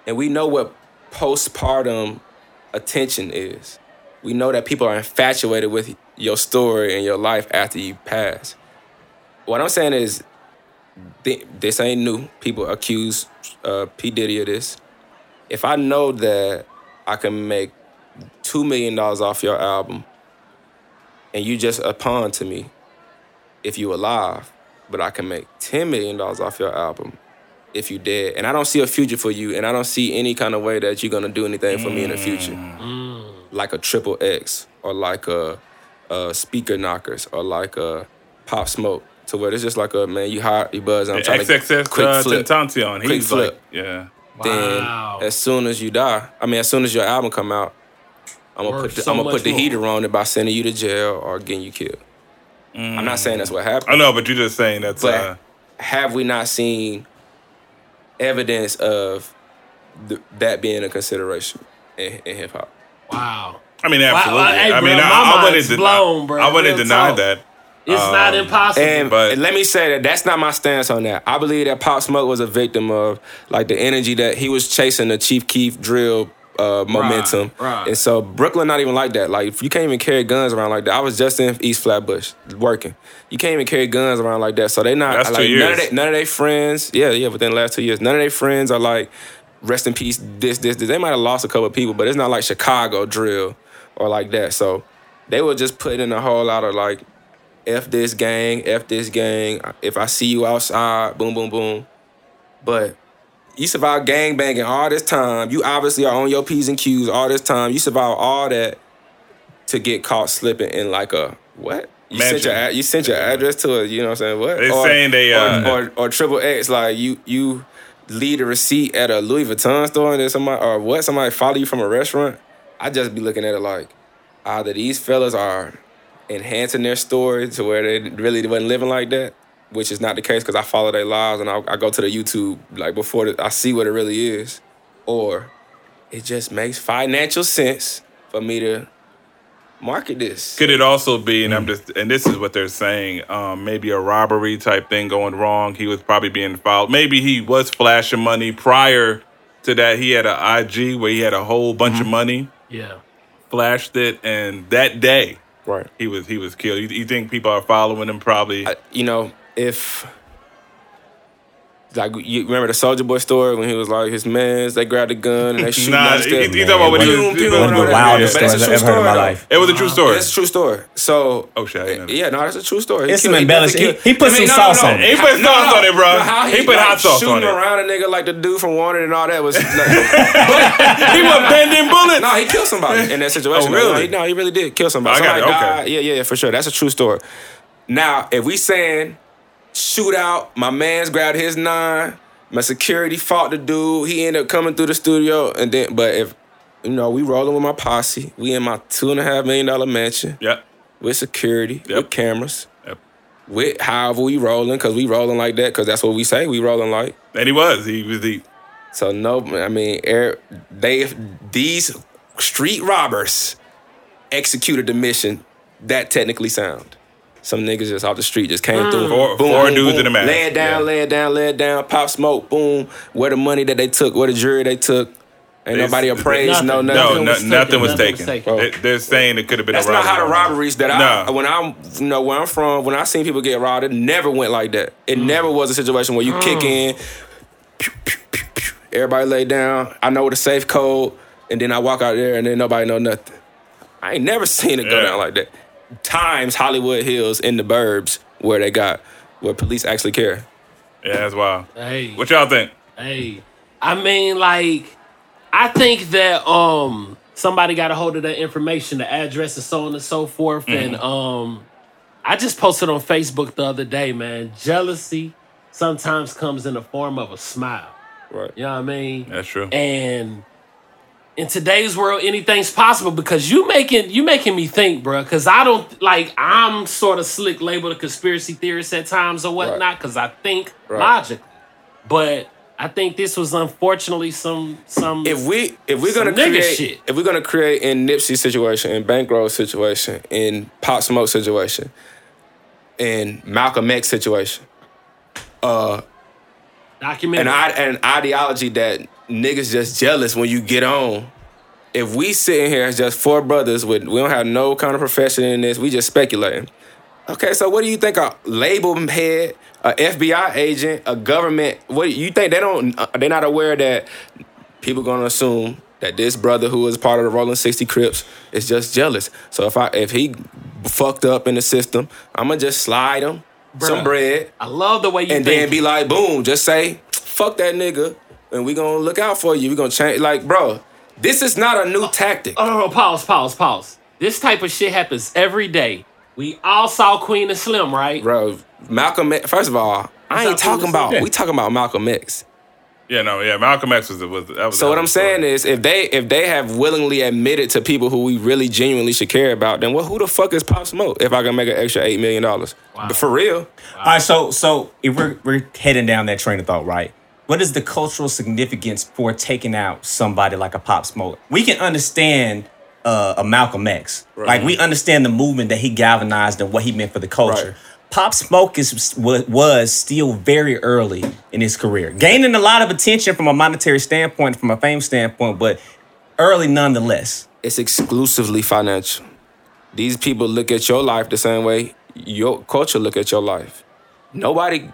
and we know what postpartum attention is. We know that people are infatuated with your story and your life after you pass. What I'm saying is, this ain't new. People accuse uh, P Diddy of this. If I know that I can make two million dollars off your album, and you just a pawn to me, if you alive, but I can make ten million dollars off your album if you dead. And I don't see a future for you, and I don't see any kind of way that you're gonna do anything for me in the future. Like a triple X or like a, a Speaker Knockerz or like a pop smoke. To where it's just like a man, you hot, you buzz, and I'm trying to quick uh, flip. Tentacion. Quick flip. like, yeah. Then as soon as you die, I mean, as soon as your album come out, I'm gonna Worth put the, so I'm gonna put the more. heater on it by sending you to jail or getting you killed. I'm not saying that's what happened. I know, but you're just saying that's But uh, have we not seen evidence of th- that being a consideration in, in hip hop? Wow. I mean, Wow, absolutely. hey, I mean, my I, I wouldn't mind's deny, blown, bro. I wouldn't deny talk. that. It's not Um, impossible. And But- let me say that that's not my stance on that. I believe that Pop Smoke was a victim of like the energy that he was chasing the Chief Keef drill uh, momentum. right. And so Brooklyn not even like that. Like if you can't even carry guns around like that. I was just in East Flatbush working. You can't even carry guns around like that. So they not That's two like none of years. they, none of their friends. Yeah, yeah. Within the last two years, none of their friends are like rest in peace. This, this, this. They might have lost a couple of people, but it's not like Chicago drill or like that. So they were just putting in a whole lot of like F this gang, F this gang. If I see you outside, boom, boom, boom. But you survive gang banging all this time. You obviously are on your P's and Q's all this time. You survive all that to get caught slipping in like a what? You sent your you sent your address to a you know what I'm saying what? They saying they, uh, or, or or triple X like you you leave a receipt at a Louis Vuitton store and then somebody or what somebody follow you from a restaurant. I just be looking at it like either these fellas are enhancing their story to where they really wasn't living like that, which is not the case because I follow their lives and I, I go to the YouTube like before the, I see what it really is, or it just makes financial sense for me to market this. Could it also be, and I'm just, and this is what they're saying, um, maybe a robbery type thing going wrong. He was probably being followed. Maybe he was flashing money prior to that. He had an IG where he had a whole bunch of money, yeah. flashed it, and that day Right. he was he was killed. You, you think people are following him? Probably. I, you know, if like you remember the Soulja Boy story when he was like his mans, they grabbed a gun and they shoot. Nah, at you- the- you talking about when he was- Pew, pew, one One of the wildest But a stories I've true ever heard in my story, life. it was a true story. It's a true story. So, Oh, shit, I yeah, no, that's a true story. He It's some killed- he embellishing. definitely He- he put killed- some sauce on it. He put sauce on it, bro. No, how He put like, hot sauce on it. Shooting around a nigga like the dude from Wanted and all that was. Like, he was bending bullets. no, he killed somebody in that situation. Oh, really? No, he, no, he really did kill somebody. I got it, Somebody okay. died. Yeah, yeah, yeah, for sure. That's a true story. Now, if we saying shootout. My man's grabbed his nine. My security fought the dude. He ended up coming through the studio, and then but if you know we rolling with my posse, we in my two and a half million dollar mansion Yep. with security, Yep. with cameras, Yep. with however we rolling, cause we rolling like that, cause that's what we say we rolling like. And he was. He was the. So no, I mean, er- they these street robbers executed the mission that technically sound. Some niggas just off the street just came through. Four- four dudes in a mask. Lay it down, Yeah. lay it down, lay it down. Pop smoke, boom. Where the money that they took, where the jury they took. Ain't It's- nobody appraised, no Nothing. nothing. No, Nothing no, was nothing taken, nothing was taken. taken. They- They're saying it could have been That's a not how the robberies that I No. when I'm you know where I'm from when I seen people get robbed it never went like that. It Mm. never was a situation where you kick in, pew, pew, pew, pew, everybody lay down. I know the safe code, and then I walk out there and then nobody know nothing. I ain't never seen it go Yeah. down like that. Times Hollywood Hills in the burbs where they got where police actually care. Yeah, that's wild. Hey. What y'all think? Hey, I mean, like, I think that um somebody got a hold of that information, the address and so on and so forth, and um, I just posted on Facebook the other day, man. Jealousy sometimes comes in the form of a smile. Right. You know what I mean? That's true. And in today's world, anything's possible because you making you making me think, bro. Because I don't like I'm sort of slick labeled a conspiracy theorist at times or whatnot because I think Right. logically, but I think this was unfortunately some some. if we if we're gonna create shit. if we're gonna create in Nipsey situation, in Bankroll situation, in Pop Smoke situation, in Malcolm X situation, uh, document an an ideology that niggas just jealous when you get on. If we sitting here as just four brothers with we don't have no kind of profession in this, we just speculating. Okay, so what do you think a label head, a FBI agent, a government? What you think they don't? uh, They're not aware that people gonna assume that this brother who is part of the Rolling Sixty Crips is just jealous. So if I if he fucked up in the system, I'ma just slide him some bread I love the way you and think. then be like, boom, just say, fuck that nigga, and we gonna look out for you. We gonna change. Like, bro, this is not a new oh, tactic. Oh, no, no, pause, pause, pause. This type of shit happens every day. We all saw Queen and Slim, right? Bro, Malcolm first of all, I ain't Is that what talking you about, said? we talking about Malcolm X. Yeah, no, yeah. Malcolm X was, was that was. So what I'm saying is, if they if they have willingly admitted to people who we really genuinely should care about, then well, Who the fuck is Pop Smoke? If I can make an extra eight million dollars, for real, All right, so so if we're we're heading down that train of thought, right? What is the cultural significance for taking out somebody like a Pop Smoke? We can understand uh, a Malcolm X, like we understand the movement that he galvanized and what he meant for the culture. Right. Pop Smoke is was, was still very early in his career, gaining a lot of attention from a monetary standpoint, from a fame standpoint, but early nonetheless. it's exclusively financial. These people look at your life the same way your culture look at your life. Nobody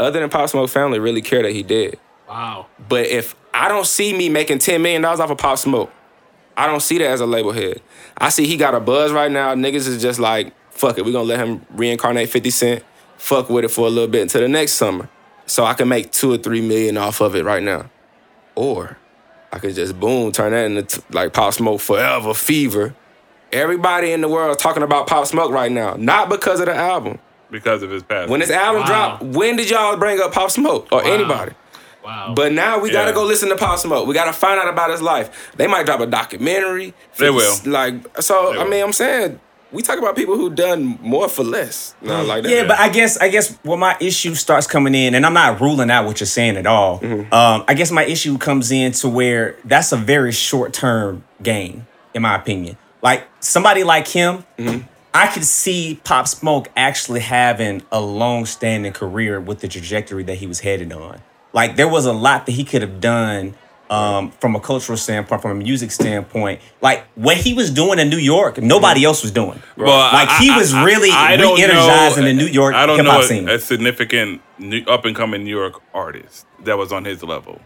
other than Pop Smoke family really care that he did. Wow. But if I don't see me making $10 million off of Pop Smoke, I don't see that as a label head. I see he got a buzz right now. Niggas is just like, fuck it, we gonna let him reincarnate 50 Cent, fuck with it for a little bit until the next summer. So I can make two or three million off of it right now. Or I could just boom, turn that into t- like Pop Smoke Forever Fever. Everybody in the world talking about Pop Smoke right now, not because of the album. Because of his past. When this album Wow. dropped, when did y'all bring up Pop Smoke or anybody? Wow. But now we gotta go listen to Pop Smoke. We gotta find out about his life. They might drop a documentary. They will. Like so. They I mean, I'm saying we talk about people who done more for less. Not mm. like that. Yeah, but I guess I guess where my issue starts coming in, and I'm not ruling out what you're saying at all. Mm-hmm. Um, I guess my issue comes in to where that's a very short term gain, in my opinion. Like somebody like him, mm-hmm. I could see Pop Smoke actually having a long standing career with the trajectory that he was headed on. Like there was a lot that he could have done um, from a cultural standpoint, from a music standpoint. Like what he was doing in New York, nobody else was doing. Well, like I- he was I- really I re-energizing know- the New York I don't know a, scene. a significant up and coming New York artist that was on his level.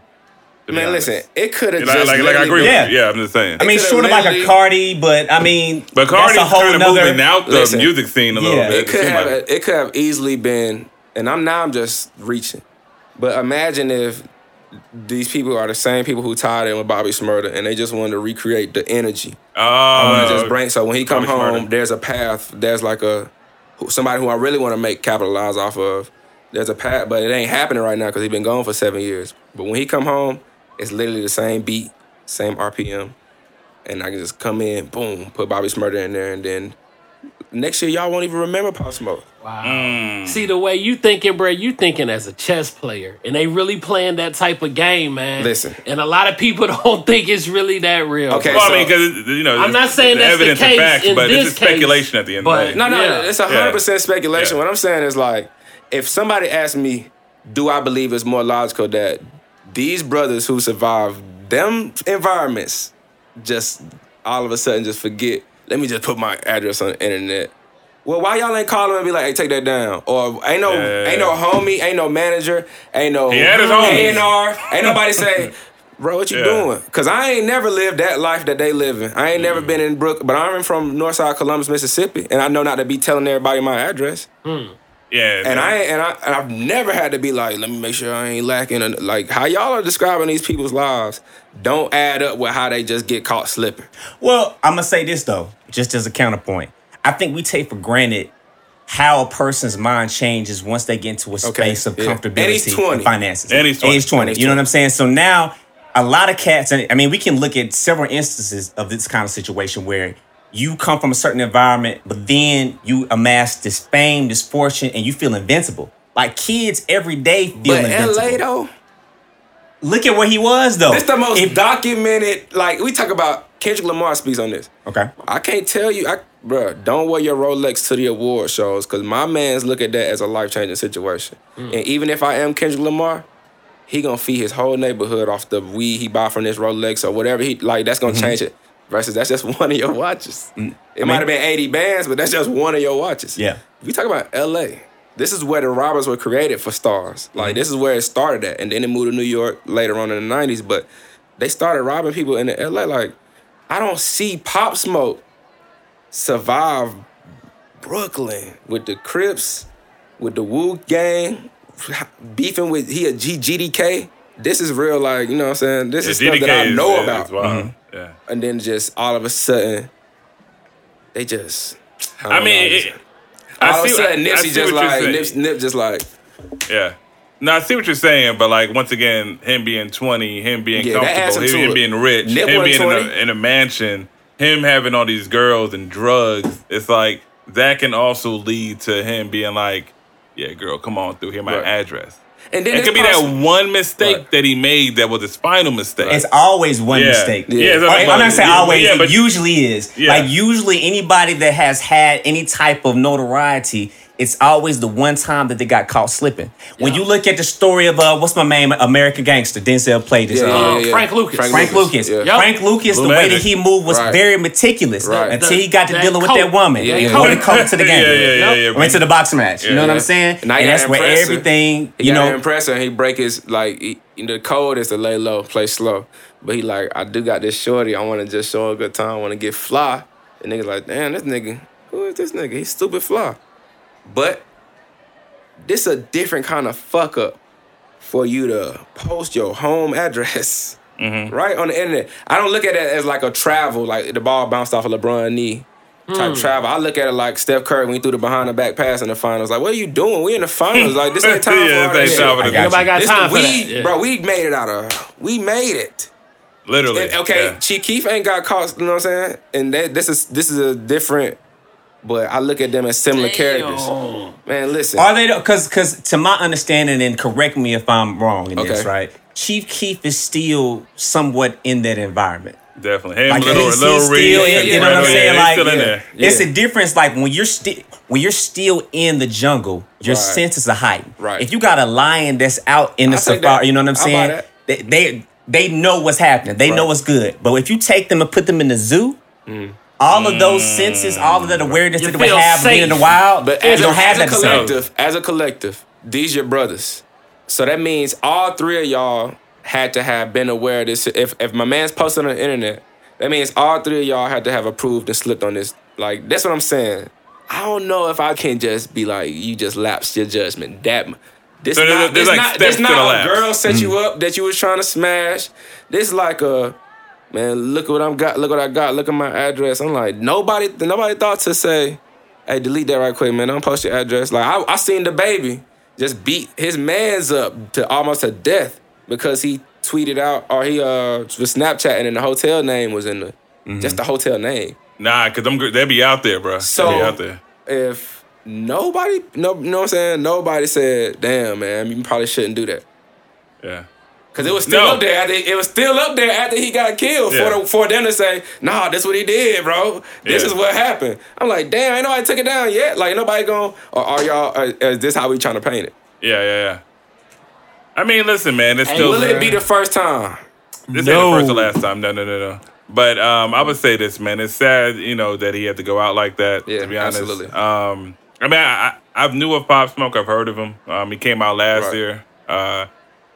To be man, honest. listen, it could have Like, just like, like I agree Yeah. with you. Yeah, I'm just saying. I mean, sort of like a literally- Cardi, but I mean, but Cardi's that's a whole kind of nother. moving out the Listen. music scene a little Yeah. bit. It could seems have like. it could have easily been, and I'm now I'm just reaching. But imagine if these people are the same people who tied in with Bobby Shmurda and they just wanted to recreate the energy. Oh, to just bring so when he come Bobby home, Shmurda. there's a path. There's like a somebody who I really want to make capitalize off of. there's a path, but it ain't happening right now because he's been gone for seven years. But when he come home, it's literally the same beat, same RPM, and I can just come in, boom, put Bobby Shmurda in there, and then next year y'all won't even remember Pop Smoke. Wow. Mm. See the way you thinking, bro. You thinking as a chess player, and they really playing that type of game, man. Listen. and a lot of people don't think it's really that real. Okay, bro. Well, I mean, because you know, I'm not saying the that's the evidence case and facts, in but this this is case, speculation at the end but- of the day. No, no, Yeah. it's a Yeah. hundred percent speculation. Yeah. What I'm saying is like, if somebody asked me, do I believe it's more logical that these brothers who survived them environments just all of a sudden just forget? Let me just put my address on the internet. Well, why y'all ain't call him and be like, "Hey, take that down"? Or ain't no, Yeah. ain't no homie, ain't no manager, ain't no his homies. A&R, ain't nobody say, "Bro, what you Yeah. doing?" Cause I ain't never lived that life that they living. I ain't never mm-hmm. been in Brook, but I'm from Northside Columbus, Mississippi, and I know not to be telling everybody my address. Hmm. Yeah, And I and I and I've never had to be like, let me make sure I ain't lacking. And like how y'all are describing these people's lives don't add up with how they just get caught slipping. Well, I'm gonna say this though, just as a counterpoint. I think we take for granted how a person's mind changes once they get into a Okay, space of yeah. comfortability And 20. and finances. And he's 20. Age 20. You know what I'm saying? So now a lot of cats, and I mean, we can look at several instances of this kind of situation where you come from a certain environment, but then you amass this fame, this fortune, and you feel invincible. Like kids every day feel But invincible. LA though, Look at where he was though. this the most If- documented. Like we talk about Kendrick Lamar speaks on this. okay. I can't tell you, I, bruh, don't wear your Rolex to the award shows because my man's look at that as a life changing situation. Hmm. And even if I am Kendrick Lamar, he gonna feed his whole neighborhood off the weed he buy from this Rolex or whatever he like. That's gonna mm-hmm. change it. Versus that's just one of your watches. It might have been eighty bands, but that's just one of your watches. Yeah. We talk about L.A. This is where the robbers were created for stars. Like this is where it started at, and then it moved to New York later on in the '90s. But they started robbing people in L.A. Like I don't see Pop Smoke survive Brooklyn with the Crips, with the Woo Gang, beefing with he a G- GDK. This is real, like you know what I'm saying. This is stuff that I know is about. Yeah. And then just all of a sudden, they just. I know, mean, just- it, I all of a sudden, I Nipsey just like. Nip, Nip just like Yeah. No, I see what you're saying, but like once again, him being 20, him being Yeah, comfortable, up him being rich, Nip him being in a, in a mansion, him having all these girls and drugs. It's like that can also lead to him being like, "Yeah, girl, come on through. Here, my Right. address." And then It it's could be possible- that one mistake Right. that he made that was his final mistake. It's always one yeah. mistake. Yeah, it's Or, like- I'm not saying yeah, always. yeah, but it usually is. Yeah. Like usually, anybody that has had any type of notoriety, it's always the one time that they got caught slipping. When you look at the story of uh, what's my name, American Gangster, Denzel played this. Yeah, uh, yeah, yeah. Frank Lucas. Frank Lucas. Yeah. Frank Lucas, Blue the way that he moved was Right. very meticulous Right. until The- he got to that dealing with that woman. Yeah, and yeah. wore the coat to the game. yeah, yeah, Yep. yeah. Went to the boxing match. you know what I'm saying? Now And you that's where everything, He you got know, to impress her. And he break his like he, the code is to lay low, play slow. But he like, I do got this shorty. I want to just show a good time. I want to get fly. And niggas like, damn, this nigga, who is this nigga? He's stupid fly. But this a different kind of fuck up for you to post your home address mm-hmm. right on the internet. I don't look at it as like a travel, like the ball bounced off of LeBron knee. Type hmm. travel. I look at it like Steph Curry when he threw the behind the back pass in the finals. Like, what are you doing? We in the finals. Like, this ain't time Yeah, for all that time for shit. this. Nobody got This- time for we, that. Yeah. bro, we made it out of. We made it. Literally. And, okay, Yeah. Chief Keef ain't got caught. You know what I'm saying? And that, this is this is a different. But I look at them as similar characters. Man, listen. Are they? Because, because to my understanding, and correct me if I'm wrong in this, Okay. right? Chief Keef is still somewhat in that environment. Definitely. Him, Like little, little Reed, still, in, yeah, you know what I'm saying? he's like, still in yeah. there. it's Yeah. a difference. Like when you're still when you're still in the jungle, your Right. senses are heightened. Right. If you got a lion that's out in the I safari, that. you know what I'm saying? They, they they know what's happening. They know what's good. But if you take them and put them in the zoo. Mm. All of those senses, all of that awareness You that they would feel have being in the wild, But as a, don't have as a that the same. collective, as a collective, these your brothers. So that means all three of y'all had to have been aware of this. If if my man's posted on the internet, that means all three of y'all had to have approved and slipped on this. Like that's what I'm saying. I don't know if I can just be like you just lapsed your judgment. That this So there's- not there's this like not this not a lapse. girl set you Mm. up that you was trying to smash. This like a man. Look what I'm got. Look what I got. Look at my address. I'm like nobody. Nobody thought to say, "Hey, delete that right quick, man. Don't post your address." Like I, I seen the baby, just beat his man's up to almost to death because he tweeted out or he uh was Snapchatting and the hotel name was in the just the hotel name. Nah, cause them they be out there, bro. So they be out there. if nobody, no, you know what I'm saying? Nobody said, "Damn, man, you probably shouldn't do that." Yeah. Cause it was still No. up there. After, it was still up there after he got killed Yeah. for the, for them to say, "Nah, this what he did, bro. This Yeah. is what happened." I'm like, "Damn, ain't nobody took it down yet. Like nobody going, or are y'all? Uh, is this how we trying to paint it? Yeah, yeah, yeah. I mean, listen, man. It's Hey, still Will it be the first time? This ain't the first or last time. No, no, no, no. But um, I would say this, man. It's sad, you know, that he had to go out like that. Yeah, to be honest. absolutely. Um, I mean, I, I I've knew of Pop Smoke. I've heard of him. Um, he came out last Right. year. Uh,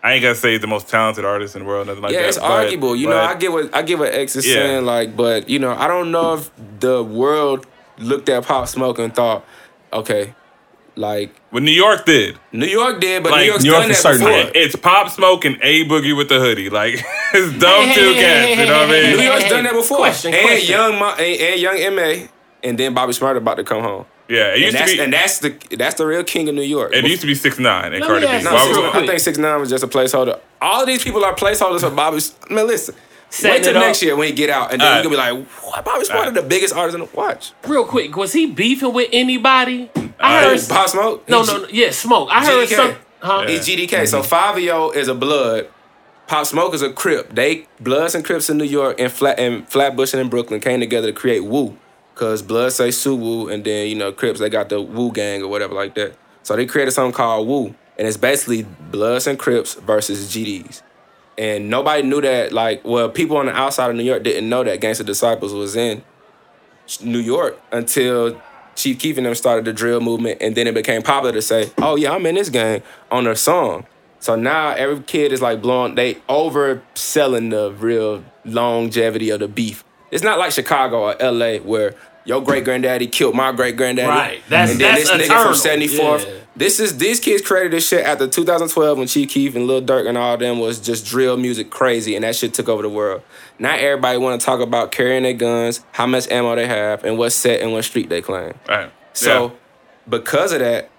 I ain't gonna say he's the most talented artist in the world, nothing like yeah, that. it's but- arguable. You know, but- I get what I get what X is Yeah. saying, like, but you know, I don't know if the world looked at Pop Smoke and thought, okay, like what New York did. New York did, but Like, New York's New York done is that certain. before. It's Pop Smoke and A Boogie with the hoodie. Like it's dumb Hey, two hey, cats. hey, You know what I mean? New hey, York's hey, done that before. question, and question. young Ma, and, and young Ma, and then Bobby Smart about to come home. Yeah, it And used to that's, be. and that's the that's the real king of New York. it used to be six nine and Let Cardi me B. No, you Why this would- I think six nine was just a placeholder. All of these people are placeholders for Bobby. Man, listen. Setting wait till it up. next year when he get out, and then Alright. you gonna be like, "What? Bobby Smart Alright. is the biggest artist in the watch." Real quick, was he beefing with anybody? I Uh, heard. Pop Smoke. no, no, G- no, yeah, smoke. I heard GDK. some. Huh? He's GDK. So Fivio is a blood. Pop Smoke is a Crip. They Bloods and Crips in New York and Flat and Flatbush and in Brooklyn came together to create Woo. Cause Bloods say Sue Woo, and then you know Crips they got the Woo Gang or whatever like that. So they created something called Woo, and it's basically Bloods and Crips versus GDs. And nobody knew that. Like, well, people on the outside of New York didn't know that Gangsta Disciples was in New York until Chief Keef and them started the drill movement, and then it became popular to say, "Oh yeah, I'm in this gang" on their song. So now every kid is like blowing. They overselling the real longevity of the beef. It's not like Chicago or L.A. where your great granddaddy killed my great granddaddy, Right. That's- and then that's this nigga eternal. from 74th. Yeah. This is these kids created this shit after 2012 when Chief Keef and Lil Durk and all them was just drill music crazy, and that shit took over the world. Not everybody want to talk about carrying their guns, how much ammo they have, and what set and what street they claim. Right. So Yeah. because of that,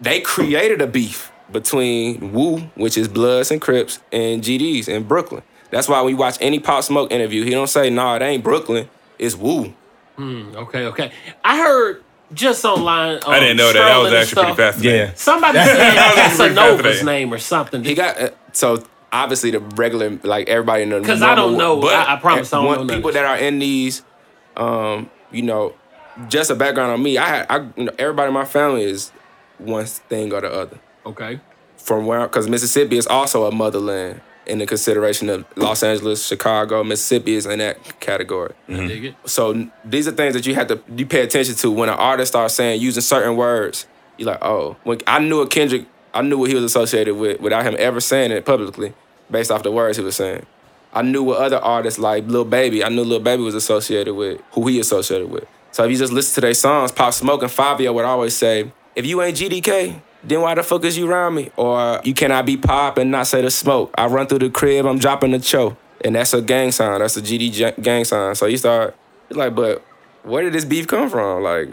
they created a beef between Woo, which is Bloods and Crips, and GDs in Brooklyn. That's why when you watch any Pop Smoke interview, he don't say, "Nah, it ain't Brooklyn, it's Woo." Okay, okay. I heard just online. Um, I didn't know that. That was strolling and actually pretty fascinating. Yeah. Somebody said That's pretty Casanova's fascinating. name or something. He got uh, so obviously the regular like everybody in the 'Cause I don't normal- know. I- I promise I don't one- know people that are in these, um, you know, just a background on me. I had I you know, everybody in my family is one thing or the other. okay. from where because Mississippi is also a motherland in the consideration of Los Angeles, Chicago, Mississippi is in that category. Mm-hmm. So these are things that you have to you pay attention to when an artist starts saying using certain words. You're like, oh, when I knew a Kendrick, I knew what he was associated with without him ever saying it publicly, based off the words he was saying. I knew what other artists like Lil Baby, I knew Lil Baby was associated with who he associated with. So if you just listen to their songs, Pop Smoke and Fivio would always say, if you ain't GDK, then why the fuck is you around me? Or you cannot be pop and not say the smoke. I run through the crib, I'm dropping the choke. And that's a gang sign. That's a GD gang sign. So you start, you're like, but where did this beef come from? Like,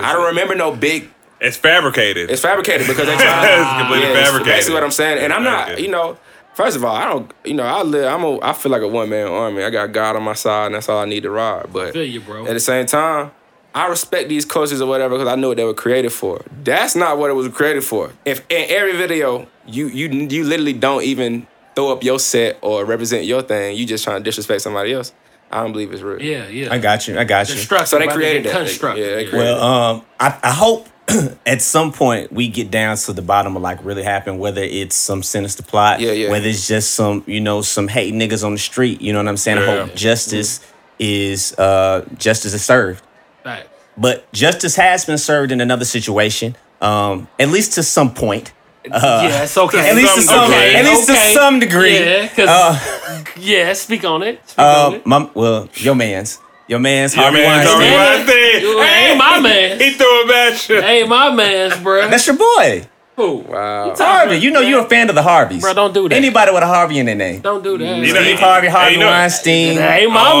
I don't remember no big It's fabricated. it's fabricated because they It's try. completely yeah, it's basically what I'm saying. And I'm not, you know, first of all, I don't, you know, I live, I'm a, I feel like a one man army. I got God on my side, and that's all I need to ride. But Feel you, bro. at the same time, I respect these cultures or whatever because I know what they were created for. That's not what it was created for. If in every video you you you literally don't even throw up your set or represent your thing, you just trying to disrespect somebody else. I don't believe it's real. Yeah, yeah. I got you. I got you. Destructive So they created that. constructive. Yeah, they created Well, um, I, I hope at some point we get down to the bottom of like really happened, whether it's some sinister plot, Yeah, yeah. whether it's just some, you know, some hate niggas on the street. You know what I'm saying? I hope justice is uh justice is served. Right. But justice has been served in another situation, um, at least to some point. yes, okay. Uh, At least to some some, degree. at least Okay. to some degree. Yeah, 'cause- Uh, yeah, speak on it. Speak on uh, it. my, well, your man's, your man's Your Harvey man's Weinstein. Harvey man. Weinstein. You ain't my man. He threw a bad shit. Ain't my man's, bro. That's your boy, Who? Wow. Harvey. You know you're a fan of the Harveys, Bro, don't do that. Anybody with a Harvey in their name. Don't do that. You know, Steve he- Harvey, hey, Harvey you know- Weinstein. That ain't my man.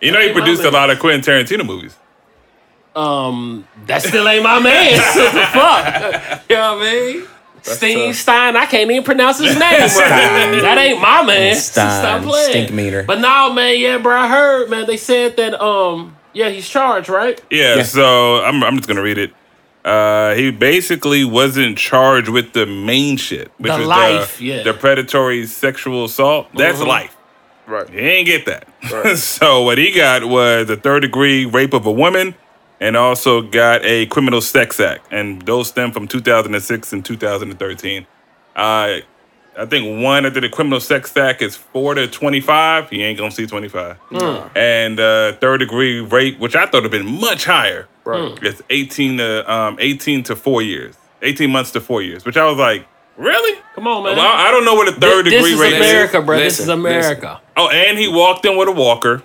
You know he produced a lot of Quentin Tarantino movies. um, that still ain't my man. what the fuck? You know what I mean? Steen tough. Stein, I can't even pronounce his name. right. That ain't my man. Stein, Stop playing. stink meter. But now, man, yeah, bro, I heard, man, they said that, um, yeah, he's charged, right? Yeah, Yeah. so I'm, I'm just gonna read it. Uh, he basically wasn't charged with the main shit, which The was life, the, yeah. the predatory sexual assault. That's Mhm. life. Right. He ain't get that. Right. so what he got was a third degree rape of a woman, and also got a criminal sex act, and those stem from 2006 and 2013. Uh, I think one after the criminal sex act is four to 25. He ain't gonna see 25. And uh, third degree rape, which I thought would have been much higher, Right. it's 18 to um, 18 to four years, 18 months to four years, which I was like, really? Come on, man. Well, I don't know what a third this, degree this is rape is. America, bro. this is Listen, America. Oh, and he walked in with a walker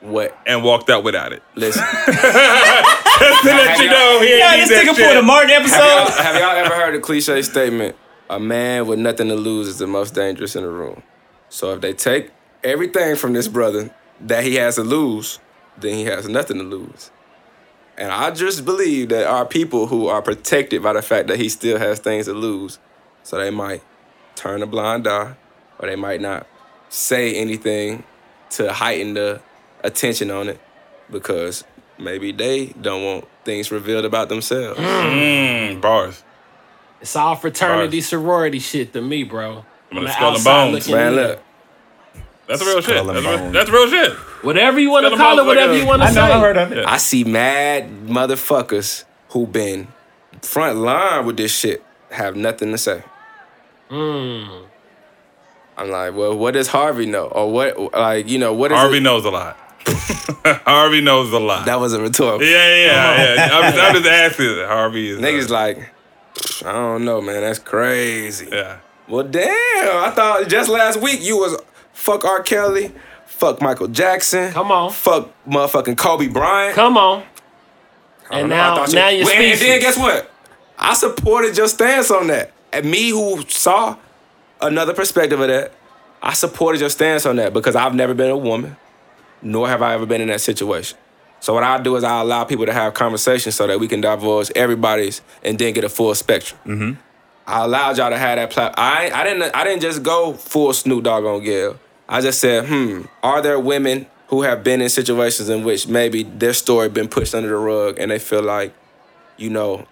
What? and walked out without it. Listen. Just to let you know, he ain't Yeah, need this that nigga shit. pulled a Martin Have y'all, episode. have y'all ever heard a cliche statement? A man with nothing to lose is the most dangerous in the room. So if they take everything from this brother that he has to lose, then he has nothing to lose. And I just believe that our people who are protected by the fact that he still has things to lose, so they might turn a blind eye, or they might not say anything to heighten the attention on it, because maybe they don't want things revealed about themselves. Mm, bars. It's all fraternity, Bars. sorority shit to me, bro. I'm gonna the skull and bones. Man, in. look. That's real shit. And That's real, that's real shit. Whatever you want to Skull call it, bones like whatever a- you want to I say. I heard of it. I see mad motherfuckers who been front line with this shit have nothing to say. Mm. I'm like, well, what does Harvey know? Or what, like, you know, what is Harvey it? knows a lot. Harvey knows a lot. That was a rhetorical. yeah, yeah, yeah. I'm, just, I'm just asking. Harvey is. uh, Niggas like, I don't know, man. That's crazy. yeah. Well, damn. I thought just last week you was fuck R. Kelly, fuck Michael Jackson. Come on. Fuck motherfucking Kobe Bryant. Come on. And know, I now, you- now you're Well, And then guess what? I supported your stance on that. And me who saw another perspective of that, I supported your stance on that because I've never been a woman, nor have I ever been in that situation. So what I do is I allow people to have conversations so that we can divulge everybody's and then get a full spectrum. I allowed y'all to have that platform. I I didn't I didn't just go full Snoop Dogg on Gayle. I just said, hmm, are there women who have been in situations in which maybe their story been pushed under the rug and they feel like, you know,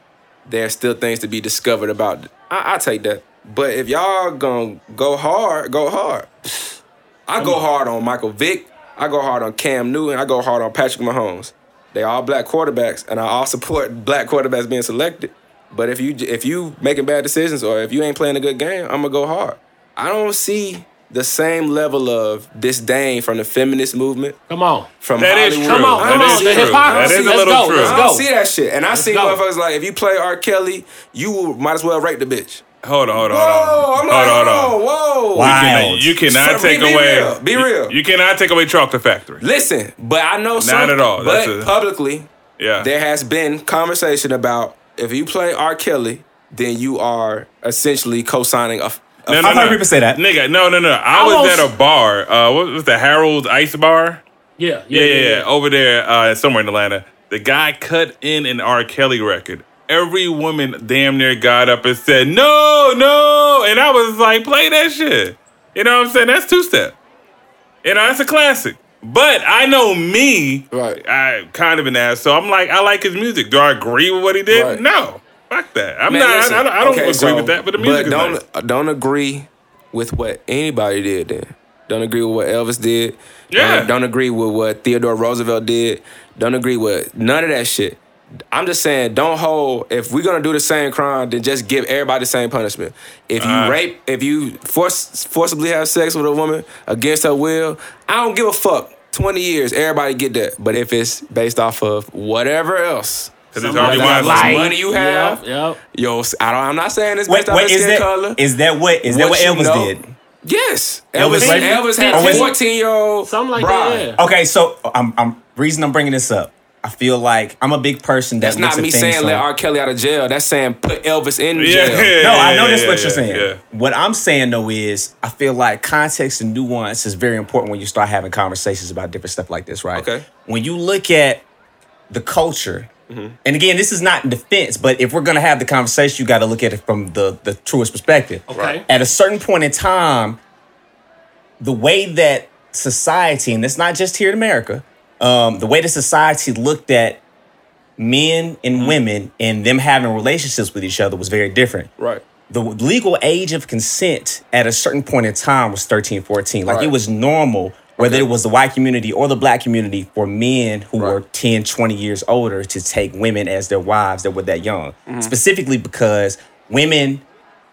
there's still things to be discovered about. I, I take that. But if y'all gonna go hard, go hard. I go hard on Michael Vick. I go hard on Cam Newton. I go hard on Patrick Mahomes. They all black quarterbacks, and I all support black quarterbacks being selected. But if you if you making bad decisions or if you ain't playing a good game, I'm gonna go hard. I don't see the same level of disdain from the feminist movement. Come on. From That is Hollywood. true. Come on, That come on. The hypocrisy. That is a Let's little go. true. Let's I go. don't see that shit. And I see go. motherfuckers like, if you play R. Kelly, you might as well rape the bitch. Hold on, hold on, Whoa, hold on. I'm like, hold on, whoa, hold on. whoa. Wow. You, can, you cannot So, take be away. real. Be real. You, cannot take away Chocolate Factory. Listen, but I know some. at all. But a- publicly, Yeah. there has been conversation about if you play R. Kelly, then you are essentially co-signing a. a No, no, I've no. heard people say that. Nigga, no, no, no. I, I was won't at a bar. Uh, what was the Harold Ice Bar? Yeah, Yeah, yeah, yeah. Over there, uh, somewhere in Atlanta. The guy cut in an R. Kelly record. Every woman damn near got up and said, no, no. And I was like, play that shit. You know what I'm saying? That's two step. You know, that's a classic. But I know me, Right. I kind of an ass. So I'm like, I like his music. Do I agree with what he did? Right. No. Fuck that. I'm Man, not, listen, I, don't- I don't okay, agree so- with that, but the music is don't nice. don't agree with what anybody did. Then don't agree with what Elvis did. Yeah. Don't, don't agree with what Theodore Roosevelt did. Don't agree with none of that shit. I'm just saying, don't hold. If we're gonna do the same crime, then just give everybody the same punishment. If you Uh. rape, if you force forcibly have sex with a woman against her will, I don't give a fuck. Twenty years, everybody get that. But if it's based off of whatever else, Because it's Somebody Harvey like Weinstein. light. money you have. Yep, yep. yo, I don't, I'm not saying it's based off wait, of is skin that color. is that what is that what What Elvis know. did? Yes, Elvis Elvis. Elvis had was a 14 year old Something like bride. that, yeah. Okay, so I'm I'm reason I'm bringing this up. I feel like I'm a big person that That's not me saying from- let R. Kelly out of jail. That's saying put Elvis in Yeah, jail. yeah, No, I yeah, know that's what yeah, you're saying. yeah. What I'm saying though is, I feel like context and nuance is very important when you start having conversations about different stuff like this, right? Okay. When you look at the culture And again, this is not in defense, but if we're gonna have the conversation, you got to look at it from the the truest perspective. Okay. At a certain point in time, the way that society, and it's not just here in America, um, the way that society looked at men and women and them having relationships with each other was very different. Right. The legal age of consent at a certain point in time was 13, 14. Like Right. it was normal, whether it was the white community or the black community, for men who were Right. 10, 20 years older to take women as their wives that were that young. Mm-hmm. Specifically because women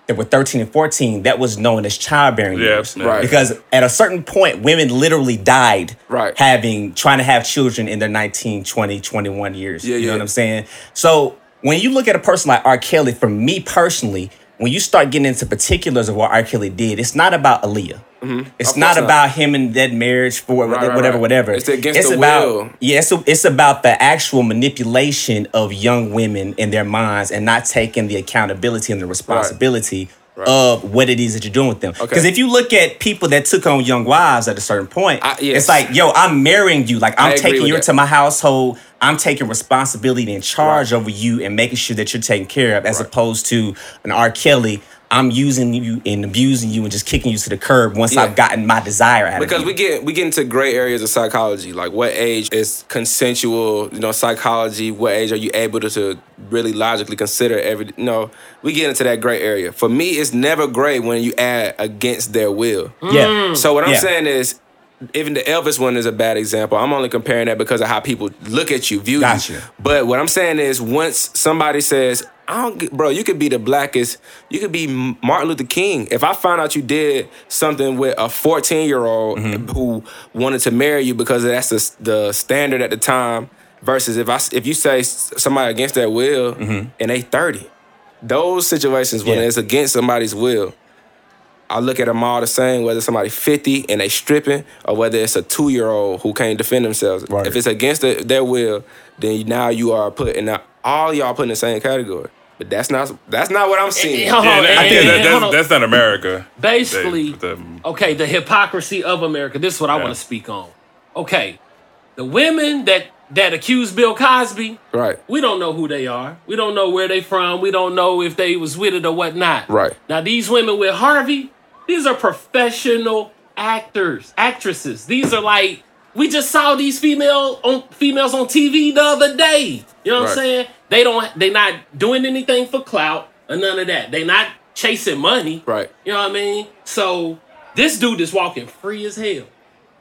that were 13 and 14, that was known as childbearing Yeah, years. Right. Because at a certain point, women literally died Right. having, trying to have children in their 19, 20, 21 years. Yeah, you know yeah. what I'm saying? So when you look at a person like R. Kelly, for me personally, when you start getting into particulars of what R. Kelly did, it's not about Aaliyah. It's Mm-hmm. Of not not. about him and that marriage for Right, right, whatever, right. whatever. It's against the about will. yeah, it's, it's about the actual manipulation of young women in their minds and not taking the accountability and the responsibility of what it is that you're doing with them. Because Okay. if you look at people that took on young wives at a certain point, I- yes. it's like, yo, I'm marrying you. Like I'm taking you that. into my household. I'm taking responsibility and charge over you and making sure that you're taken care of, as Right. opposed to an R. Kelly. I'm using you and abusing you and just kicking you to the curb once Yeah. I've gotten my desire out Because of you. we get we get into gray areas of psychology, like what age is consensual, you know, psychology, what age are you able to, to really logically consider every you know, we get into that gray area. For me, it's never gray when you add against their will. yeah. So what I'm Yeah. saying is even the Elvis one is a bad example. I'm only comparing that because of how people look at you, view Gotcha. you. But what I'm saying is, once somebody says, "I don't," get, bro, you could be the blackest, you could be Martin Luther King. If I find out you did something with a 14 year old Mm-hmm. who wanted to marry you because that's the, the standard at the time, versus if I if you say somebody against their will and they 30, those situations when Mm-hmm. Yeah. it's against somebody's will. I look at them all the same, whether somebody 50 and they stripping or whether it's a two year old who can't defend themselves. Right. If it's against the, their will, then now you are put in the, all y'all put in the same category. But that's not that's not what I'm eh, eh, seeing. Hold Yeah, that- and- I think that- that's, that's not America. basically, They- the- okay, the hypocrisy of America. This is what I want to speak on. Okay, the women that that accused Bill Cosby, Right. we don't know who they are. We don't know where they from. We don't know if they was with it or whatnot. Right. Now these women with Harvey, these are professional actors, actresses. These are like we just saw these female on females on TV the other day. You know what I'm saying? They don't they not doing anything for clout or none of that. They not chasing money. Right. You know what I mean? So this dude is walking free as hell.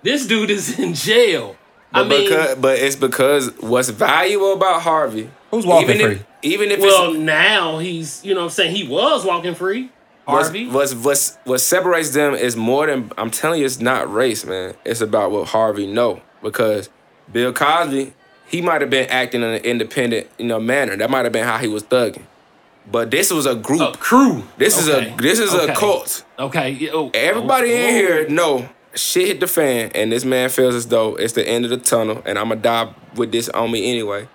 This dude is in jail. I But, mean, because, but it's because what's valuable about Harvey. Who's walking even free? If, even if well, it's, now he's, you know what I'm saying? He was walking free. What's, Harvey. what's, what's, what separates them is more than, I'm telling you, it's not race, man. It's about what Harvey know. Because Bill Cosby, he might have been acting in an independent, you know, manner. That might have been how he was thugging. But this was a group. A crew. This is a this is Okay. a cult. Okay. oh, Everybody oh, in oh. here know shit hit the fan, and this man feels as though it's the end of the tunnel, and I'm gonna die with this on me anyway.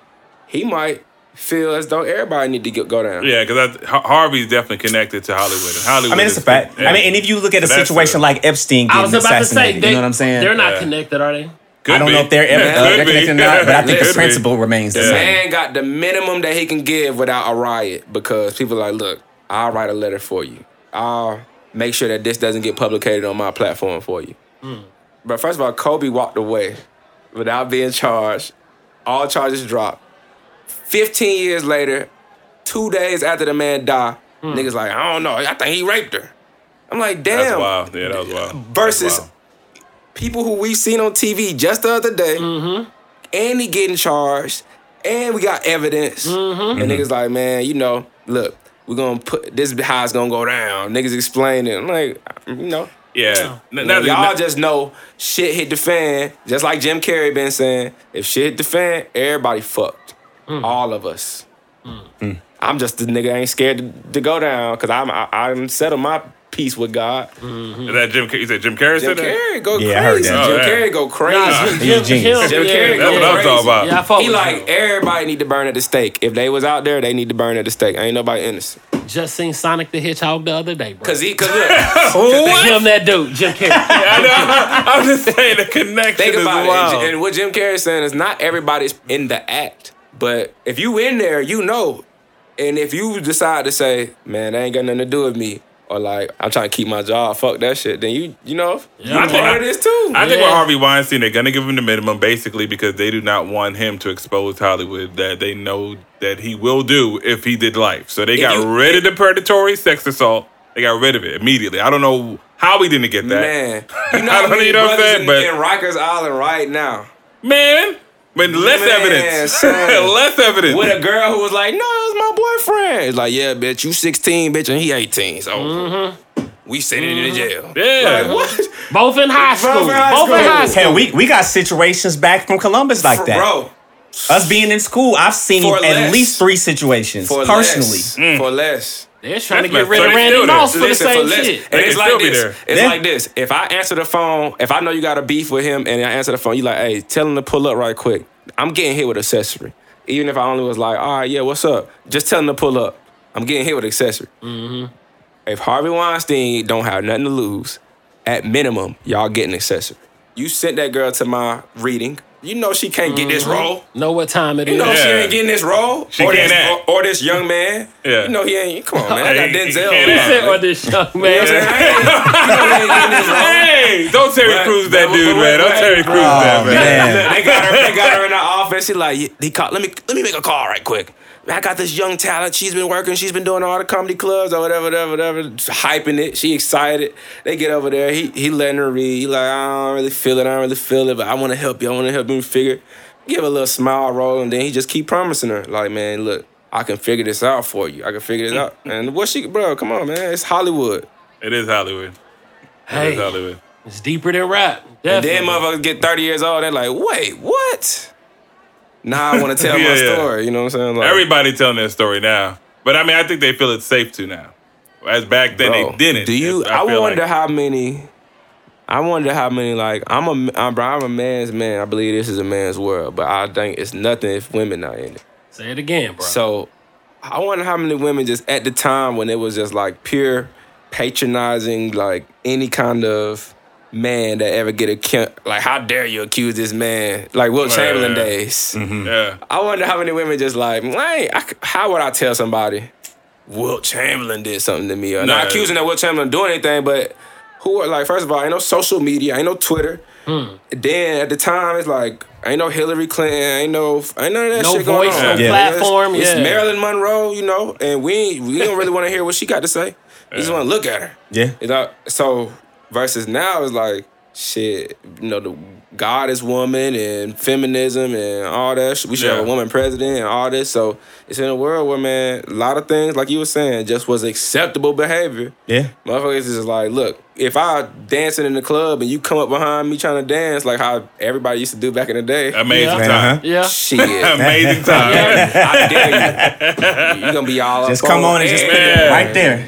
He might feel as though everybody need to get, go down. Yeah, because Harvey's definitely connected to Hollywood. And Hollywood I mean, it's is- a fact. yeah. I mean, and if you look at a that's situation a- like Epstein I getting was about to say, they, you know what I'm saying? They're not Yeah. connected, are they? Could I don't be. know if they're ever uh, they're connected or not, but I think Could the be. principle remains the Yeah. same. Man got the minimum that he can give without a riot because people are like, look, I'll write a letter for you. I'll make sure that this doesn't get publicated on my platform for you. But first of all, Kobe walked away without being charged. All charges dropped. 15 years later, two days after the man died, hmm. niggas like, I don't know, I think he raped her. I'm like, damn. That's wild. Yeah, that was wild. Versus wild. people who we've seen on TV just the other day, mm-hmm. and he getting charged, and we got evidence. Mm-hmm. And niggas mm-hmm. like, man, you know, look, we're gonna put this is how it's gonna go down. Niggas explaining. I'm like, you know. Yeah. Now, y'all just know shit hit the fan, just like Jim Carrey been saying. If shit hit the fan, everybody fucked. Mm. All of us. Mm. Mm. I'm just the nigga ain't scared to, to go down because I'm I, I'm settled my peace with God. Mm-hmm. Is that Jim? You said Jim Carrey Jim said that? Carrey go Yeah, I heard crazy. that. Jim Oh, yeah. Carrey go crazy. Nah, He's a genius. Jim Carrey That's go what I'm crazy. talking about. Yeah, I fuck He like him. everybody need to burn at the stake. If they was out there, they need to burn at the stake. Ain't nobody innocent. Just seen Sonic the Hedgehog the other day, bro. Cause he, cause look, Him, that dude, Jim Carrey. I know. I'm just saying the connection think is about wild. it. And, and what Jim Carrey's saying is not everybody's in the act. But if you in there, you know. And if you decide to say, man, that ain't got nothing to do with me, or like I'm trying to keep my job, fuck that shit, then you you know, you I think part of this too. I think Yeah. with Harvey Weinstein, they're gonna give him the minimum basically because they do not want him to expose Hollywood that they know that he will do if he did life. So they got you- rid of the predatory sex assault. They got rid of it immediately. I don't know how we didn't get that. Man, you know I don't no brothers offense, in, but- in Rikers Island right now Man, but less Man, evidence. less evidence. with a girl who was like, "No, it was my boyfriend." It's like, "Yeah, bitch, you 16, bitch, and he 18, so Mm-hmm. we sending him to jail." Yeah. like what, Both in high school. Both in high Both in school. high school. Hell, we, we got situations back from Columbus like that. bro? Us being in school, I've seen For at less. least three situations For personally. less, for less. They're trying to get rid messed of up. Randy Moss for the Listen, same less. shit. And They it's can like still be this. there. It's Yeah. like this. If I answer the phone, if I know you got a beef with him, and I answer the phone, you like, "Hey, tell him to pull up right quick." I'm getting hit with accessory. Even if I only was like, "All right, yeah, what's up?" Just tell him to pull up. I'm getting hit with accessory. Mm-hmm. If Harvey Weinstein don't have nothing to lose, at minimum, y'all getting accessory. You sent that girl to my reading. You know she can't get this mm-hmm. role. Know what time it You is. know she Yeah. ain't getting this role. She or, can't this, act. or, or this young man. Yeah. You know he ain't. Come on, man. I got Hey, he Denzel. can't He said on this young You know what I'm saying? man. I ain't- you know he ain't getting this role. Hey, don't Terry But- Crews that but- dude, but- man. Don't but- Terry Crews Oh, that man. man. they got her. They got her in the office. She like, he called. Let me let me make a call right quick. I got this young talent. She's been working. She's been doing all the comedy clubs or whatever, whatever, whatever. Just hyping it. She excited. They get over there. He he letting her read. He like, I don't really feel it. I don't really feel it, but I want to help you. I want to help you figure. Give a little smile roll, and then he just keep promising her, like, man, look, I can figure this out for you. I can figure this out. And what she, bro, come on, man, it's Hollywood. It is Hollywood. Hey, is Hollywood. it's deeper than rap. And Definitely. then motherfuckers get 30 years old, they're like, wait, what? Now I want to tell Yeah, my yeah. story. You know what I'm saying? Like, Everybody telling their story now. But I mean, I think they feel it's safe to now. As back then bro, they didn't. Do you? It's- I, wonder like- how many. I wonder how many like I'm a I'm, bro, I'm a man's man. I believe this is a man's world, but I think it's nothing if women not in it. Say it again, bro. So I wonder how many women just at the time when it was just like pure patronizing, like any kind of man that ever get a like how dare you accuse this man like Wilt Chamberlain yeah. days. Mm-hmm. Yeah. I wonder how many women just like, wait, I c how would I tell somebody Wilt Chamberlain did something to me? Or Nah. not accusing that Wilt Chamberlain doing anything, but who are like, first of all, ain't no social media, ain't no Twitter. Hmm. Then at the time, it's like, ain't no Hillary Clinton, ain't no, ain't none of that No shit going voice, on. no Yeah. platform, It's, it's. Marilyn Monroe, you know, and we ain't, we don't really want to hear what she got to say. We just want to look at her. Yeah. You know, so versus now is like shit. You know, the goddess woman and feminism and all that. sh- We should have a woman president and all this. So it's in a world where man, a lot of things like you were saying just was acceptable behavior. Yeah. Motherfuckers is just like, look, if I dancing in the club and you come up behind me trying to dance like how everybody used to do back in the day, Amazing Yeah. time. Uh-huh. yeah. shit. Amazing time. I dare you. You gonna be all Just up come on and just put right there.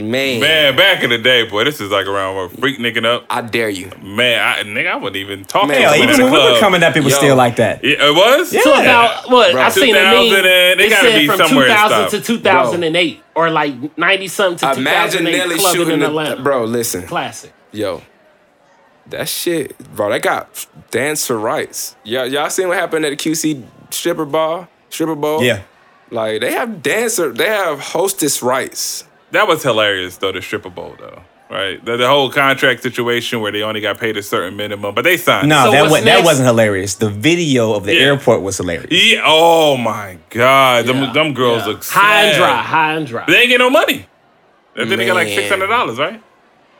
Man. Man, back in the day, boy, this is like around where freak nicking up. I dare you. Man, I, nigga, I wouldn't even talk Man, to Hell, even when the we were coming up, it was Yo. still like that. Yeah, it was? Yeah. So about what? Bro, I seen a 2000 meme. and- they it gotta said be from somewhere 2000 to stuff. 2008, or like 90 something to Imagine 2008 Nelly clubbing shooting in the, Atlanta. bro. Listen, Classic. yo, that shit, bro. They got dancer rights. Y'all, y'all seen what happened at the QC stripper bar, stripper bowl? Yeah. like they have dancer, they have hostess rights. That was hilarious, though, the stripper bowl, though. Right? The, the whole contract situation where they only got paid a certain minimum, but they signed. No, So that what's was, that next? wasn't hilarious. The video of the Yeah. airport was hilarious. Yeah. Oh, my God. Them, Yeah. them girls Yeah. look high and dry, high and dry. They ain't get no money. They think they got like $600, right?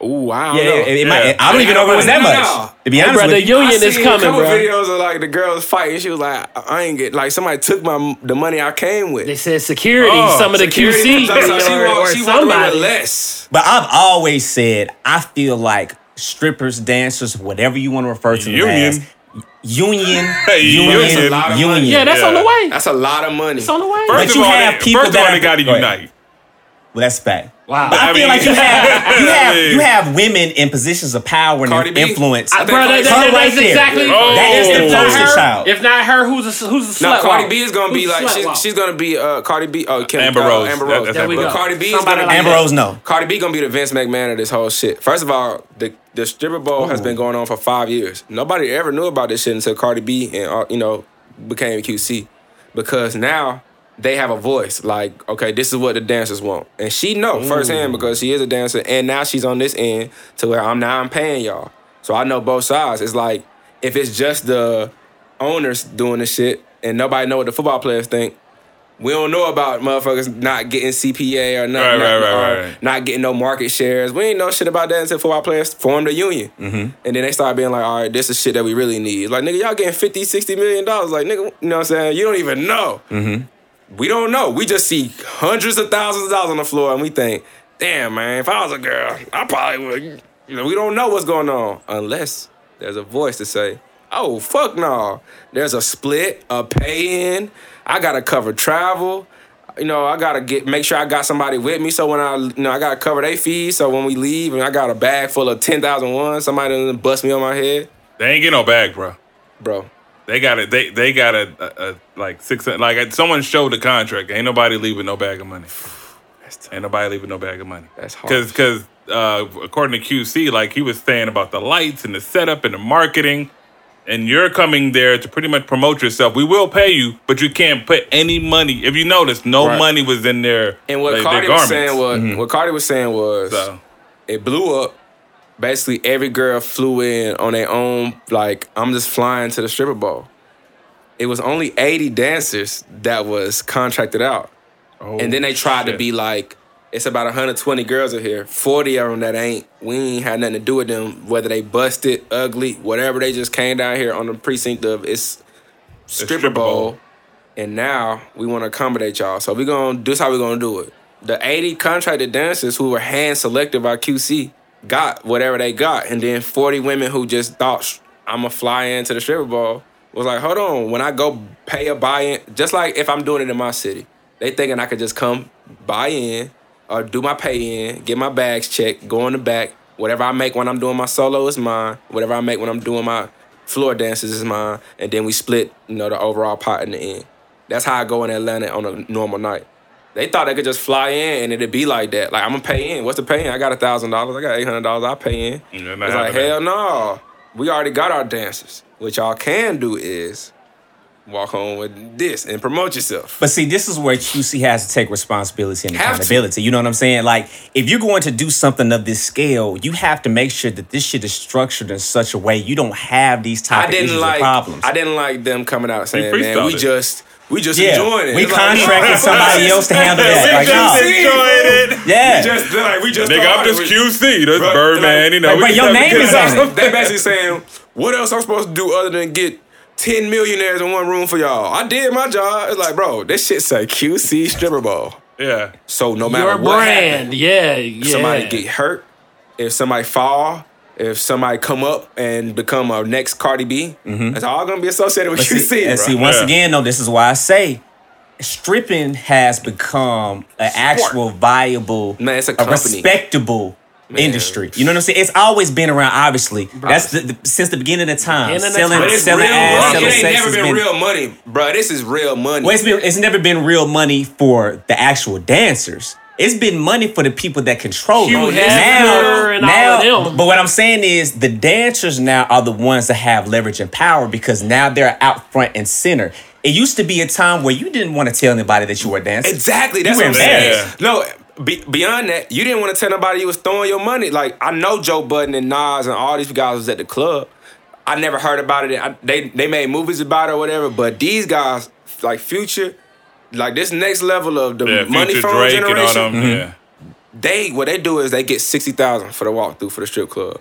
Ooh, I don't Yeah, know. it, it Yeah. might, I don't even know if it was that No, no, much. no. To be Hey, honest brother, with you. union I is seen coming, a couple bro. videos of like the girls fighting. She was like, I ain't get like somebody took my the money I came with. They said security, Oh, some of the QC, so she or, walked, she somebody. with less. But I've always said I feel like strippers, dancers, whatever you want to refer to them Union. as, union, Hey, union, union. a lot of union. money. Yeah, that's Yeah. on the way. That's a lot of money. It's on the way. But First you of all, have they, people first that of all, they got to unite. Well, that's fact. wow. But I, I feel mean- like you have you have you have women in positions of power and Cardi B? influence. I think Bro, that, Cardi- that, Her that's right there. exactly. Oh. That is the if not poster her, child. If not her, who's a who's a Now slut Cardi walk? B is gonna be Who's like she's, she's gonna be uh Cardi B oh Kim, Amber uh, Rose. Amber Rose. that's There we go. Cardi B is gonna like Amber Rose, no. Cardi B gonna be the Vince McMahon of this whole shit. First of all, the the stripper bowl has been going on for five years. Nobody ever knew about this shit until Cardi B and uh, you know became QC. because now they have a voice. Like, okay, this is what the dancers want, and she know firsthand because she is a dancer, and now she's on this end to where I'm now I'm paying y'all, so I know both sides. It's like if it's just the owners doing the shit and nobody know what the football players think. We don't know about motherfuckers not getting CPA or not, Right, not, right, right. not getting no market shares. We ain't know shit about that until football players formed a union. Mm-hmm. And then they start being like, all right, this is shit that we really need. Like, nigga, y'all getting 50, 60 million dollars. Like, nigga, you know what I'm saying? You don't even know. Mm-hmm. We don't know. We just see hundreds of thousands of dollars on the floor and we think, damn, man, if I was a girl, I probably would. You know, we don't know what's going on unless there's a voice to say, oh, fuck no. There's a split, a pay in. I got to cover travel. You know, I gotta get make sure I got somebody with me. So when I, you know, I gotta cover their fees. So when we leave, and I got a bag full of ten thousand one, somebody doesn't bust me on my head, They ain't get no bag, bro. bro. They got it. They they got a, a, a like six. Like someone showed the contract. Ain't nobody leaving no bag of money. Ain't nobody leaving no bag of money. That's hard. Because because uh, according to QC, like he was saying about the lights and the setup and the marketing, and you're coming there to pretty much promote yourself. We will pay you, but you can't put any money. If you notice, no Right. money was in there. And what like, Cardi their was saying was what Cardi was saying was So, it blew up. Basically, every girl flew in on their own. Like I'm just flying to the stripper ball. It was only 80 dancers that was contracted out, oh, and then they tried to be like, it's about 120 girls in here. 40 of them that ain't. We ain't had nothing to do with them. Whether they busted, ugly, whatever. They just came down here on the precinct of it's stripper, stripper bowl. bowl. And now we want to accommodate y'all. So we gonna this how we gonna do it. The 80 contracted dancers who were hand selected by QC got whatever they got, and then 40 women who just thought I'm gonna fly into the stripper ball was like, hold on, when I go pay a buy-in, just like if I'm doing it in my city, they thinking I could just come buy in or do my pay in, get my bags checked, go in the back. Whatever I make when I'm doing my solo is mine. Whatever I make when I'm doing my floor dances is mine, and then we split, you know, the overall pot in the end. That's how I go in Atlanta on a normal night. They thought they could just fly in and it'd be like that. Like I'm gonna pay in. What's the pay in? I got a thousand dollars. I got eight hundred dollars. I pay in. Yeah, not it's like hell no. We already got our dancers. What y'all can do is walk home with this and promote yourself. But see, this is where QC has to take responsibility and Have to. accountability. You know what I'm saying? Like, if you're going to do something of this scale, you have to make sure that this shit is structured in such a way you don't have these type I of didn't issues like. or problems. I didn't like them coming out saying, "Man, we it. just we just yeah, enjoying it." we It's like, contracted no, somebody else to handle that. we Like, just no. enjoyed it. yeah, We just like we just. Nigga, I'm just QC. That's Right, Birdman. like- you know, Like, we but your name is it on it. they basically saying, what else I'm supposed to do other than get 10 millionaires in one room for y'all? I did my job. It's like, bro, this shit say QC stripper ball. Yeah. So no matter Your what brand, happens, yeah, if yeah. somebody get hurt, if somebody fall, if somebody come up and become a next Cardi B, mm-hmm. it's all gonna be associated with But QC. see, and bro. see, once Yeah. again, though, this is why I say stripping has become an actual viable, Man, it's a company. respectable industry. You know what I'm saying? It's always been around. Obviously, that's the, the- since the beginning of time. Beginning of selling, time. but selling ass, selling It ain't sex never been, been real money, bro. This is real money. Well, it's been it's never been real money for the actual dancers. It's been money for the people that control Hugh it. Hefner and all of them. But what I'm saying is the dancers now are the ones that have leverage and power because now they're out front and center. It used to be a time where you didn't want to tell anybody that you were dancing. Exactly. That's what I'm saying. No, be, beyond that, you didn't want to tell nobody you was throwing your money. Like I know Joe Budden and Nas and all these guys was at the club. I never heard about it. I, they they made movies about it or whatever. But these guys, like Future, like this next level of the Yeah, money Future phone Drake and all generation, them. Mm-hmm. Yeah. they what they do is they get sixty thousand for the walkthrough for the strip club,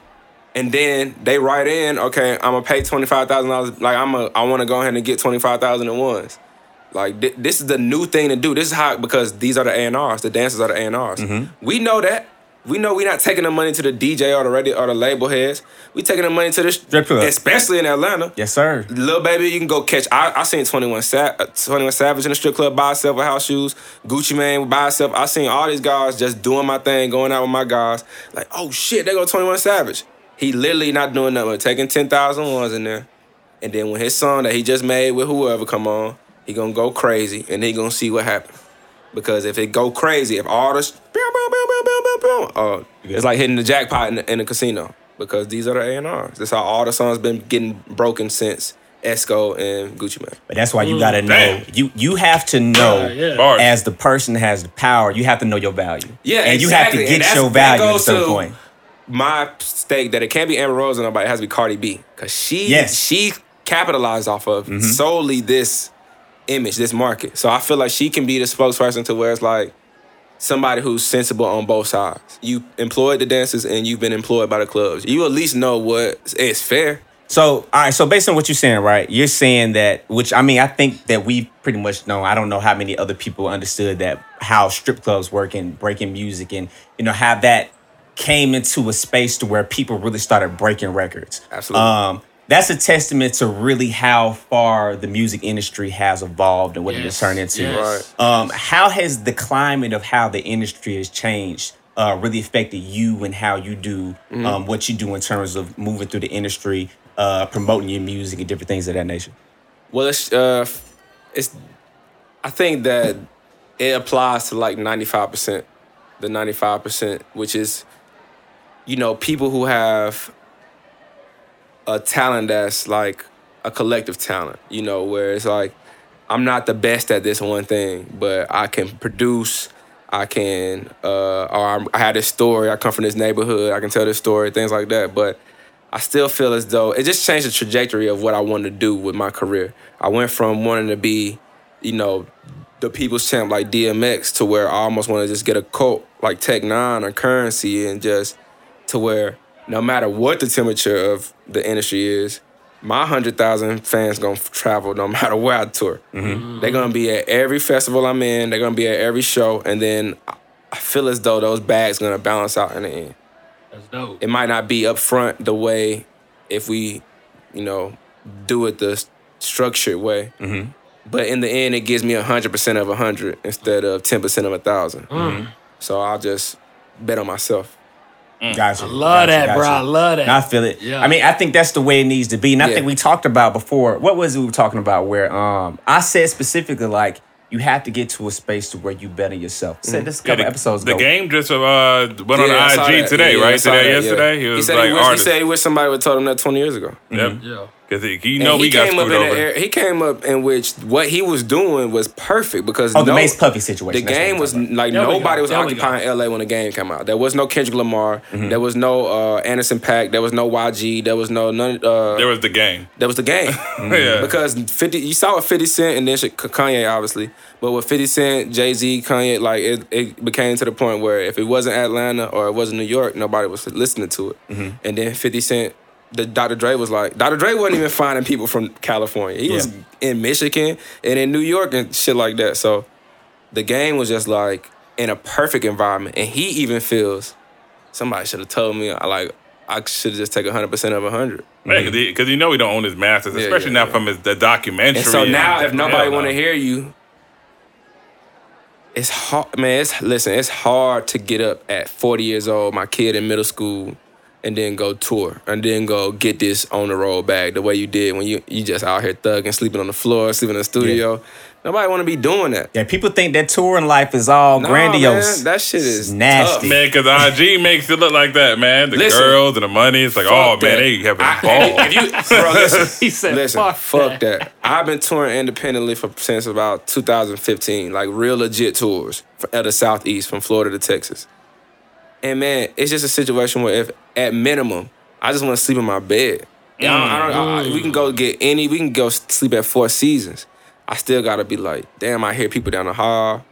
and then they write in, okay, I'm gonna pay twenty five thousand dollars. Like I'm a, I want to go ahead and get twenty five thousand at once. Like thi- this is the new thing to do. This is how because these are the A and R's. The dancers are the A and R's. Mm-hmm. We know that. We know we're not taking the money to the DJ or the radio or the label heads. We taking the money to the Strip club. especially in Atlanta. yes, sir. Little baby, you can go catch. I, I seen 21, Sa- uh, 21 Savage in the strip club by himself with house shoes. Gucci Mane by himself. I seen all these guys just doing my thing, going out with my guys. Like, oh shit, they go 21 Savage. He literally not doing nothing, but taking 10,000 ones in there. And then when his song that he just made with whoever come on, he gonna go crazy and he gonna see what happens. Because if it go crazy, if all this, uh, it's like hitting the jackpot in the, in the casino. Because these are the A&Rs. That's how all the songs been getting broken since Esco and Gucci Mane. But that's why you gotta know. Damn. You you have to know Yeah, yeah. As the person that has the power. You have to know your value. Yeah, and you have to exactly. And get your that value at a goes to- point. My stake that it can't be Amber Rose or nobody. It has to be Cardi B because she Yes. she capitalized off of solely this image, this market. So I feel like she can be the spokesperson to where it's like somebody who's sensible on both sides. You employed the dancers and you've been employed by the clubs. You at least know what is fair. So, all right. So, based on what you're saying, right? You're saying that, which I mean, I think that we pretty much know. I don't know how many other people understood that how strip clubs work and breaking music, and you know how that came into a space to where people really started breaking records. Absolutely. Um, that's a testament to really how far the music industry has evolved and what it has turned into. yes. Right. Um, how has the climate of how the industry has changed uh, really affected you and how you do Mm-hmm. um, what you do in terms of moving through the industry, uh, promoting your music and different things of that nature? Well, it's uh, it's. I think that it applies to like ninety five percent, the ninety five percent, which is, you know, people who have a talent that's like a collective talent. You know, where it's like, I'm not the best at this one thing, but I can produce. I can, uh, or I'm, I had this story. I come from this neighborhood. I can tell this story, things like that. But I still feel as though it just changed the trajectory of what I wanted to do with my career. I went from wanting to be, you know, the people's champ like DMX to where I almost want to just get a cult like Tech Nine or Currency and just to where no matter what the temperature of the industry is, my hundred thousand fans gonna travel no matter where I tour. Mm-hmm. They're gonna be at every festival I'm in. They're gonna be at every show, and then I- feel as though those bags gonna balance out in the end That's dope. it might not be up front the way if we, you know, do it the structured way. Mm-hmm. But in the end, it gives me hundred percent of hundred instead of ten percent of a 1000 mm-hmm. So I'll just bet on myself. Gotcha. I love that, bro. I love that. I feel it. Yeah. I mean, I think that's the way it needs to be. And I Yeah. think we talked about before. What was it we were talking about? Where um, I said specifically like you have to get to a space to where you better yourself. I said this a Yeah, couple the, episoes the ago. game just uh, went on Yeah, I the saw IG that. today, Yeah, right? saw Today, that, yeah. yesterday. He was said like, he, wish, he said he wish somebody would told him that twenty years ago. Yep. yeah. Because you know And we he got came up in over. the air, he came up in which what he was doing was perfect because Oh, the Mase Puffy situation. The That's game was about. like There nobody was There occupying LA when the game came out. There was no Kendrick Lamar. Mm-hmm. There was no uh, Anderson Paak. There was no YG. There was no none. Uh, There was the game. There was the game. Yeah. Because 50, you saw with 50 Cent and then shit- Kanye, obviously. But with 50 Cent, Jay Z, Kanye, like it, it became to the point where if it wasn't Atlanta or it wasn't New York, nobody was listening to it. Mm-hmm. And then 50 Cent, the Dr. Dre was like, Dr. Dre wasn't even finding people from California. He was in Michigan and in New York and shit like that. So the game was just like in a perfect environment. And he even feels somebody should have told me, I like, I should have just taken 100% of 100. Because you know we don't own his masters, especially yeah, now yeah. from his the documentary. And so now, if nobody want to hear you, it's hard, man. It's listen. It's hard to get up at 40 years old, my kid in middle school, and then go tour and then go get this on the road bag the way you did when you you just out here thugging, sleeping on the floor, sleeping in the studio. Nobody want to be doing that. Yeah, people think that touring life is all Nah, grandiose. man, that shit is It's nasty. tough. Man, because IG makes it look like that, man. The Listen. girls and the money. It's like, oh Fuck man, that. they having I- balls. if you, bro, listen, He said, listen, fuck, fuck that. that. I've been touring independently for since about 2015, like real legit tours for, at the Southeast from Florida to Texas. And man, it's just a situation where if at minimum, I just want to sleep in my bed. Yeah, I don't, I don't, I- we can go get any, we can go sleep at Four Seasons. I still gotta be like, damn, I hear people down the hall.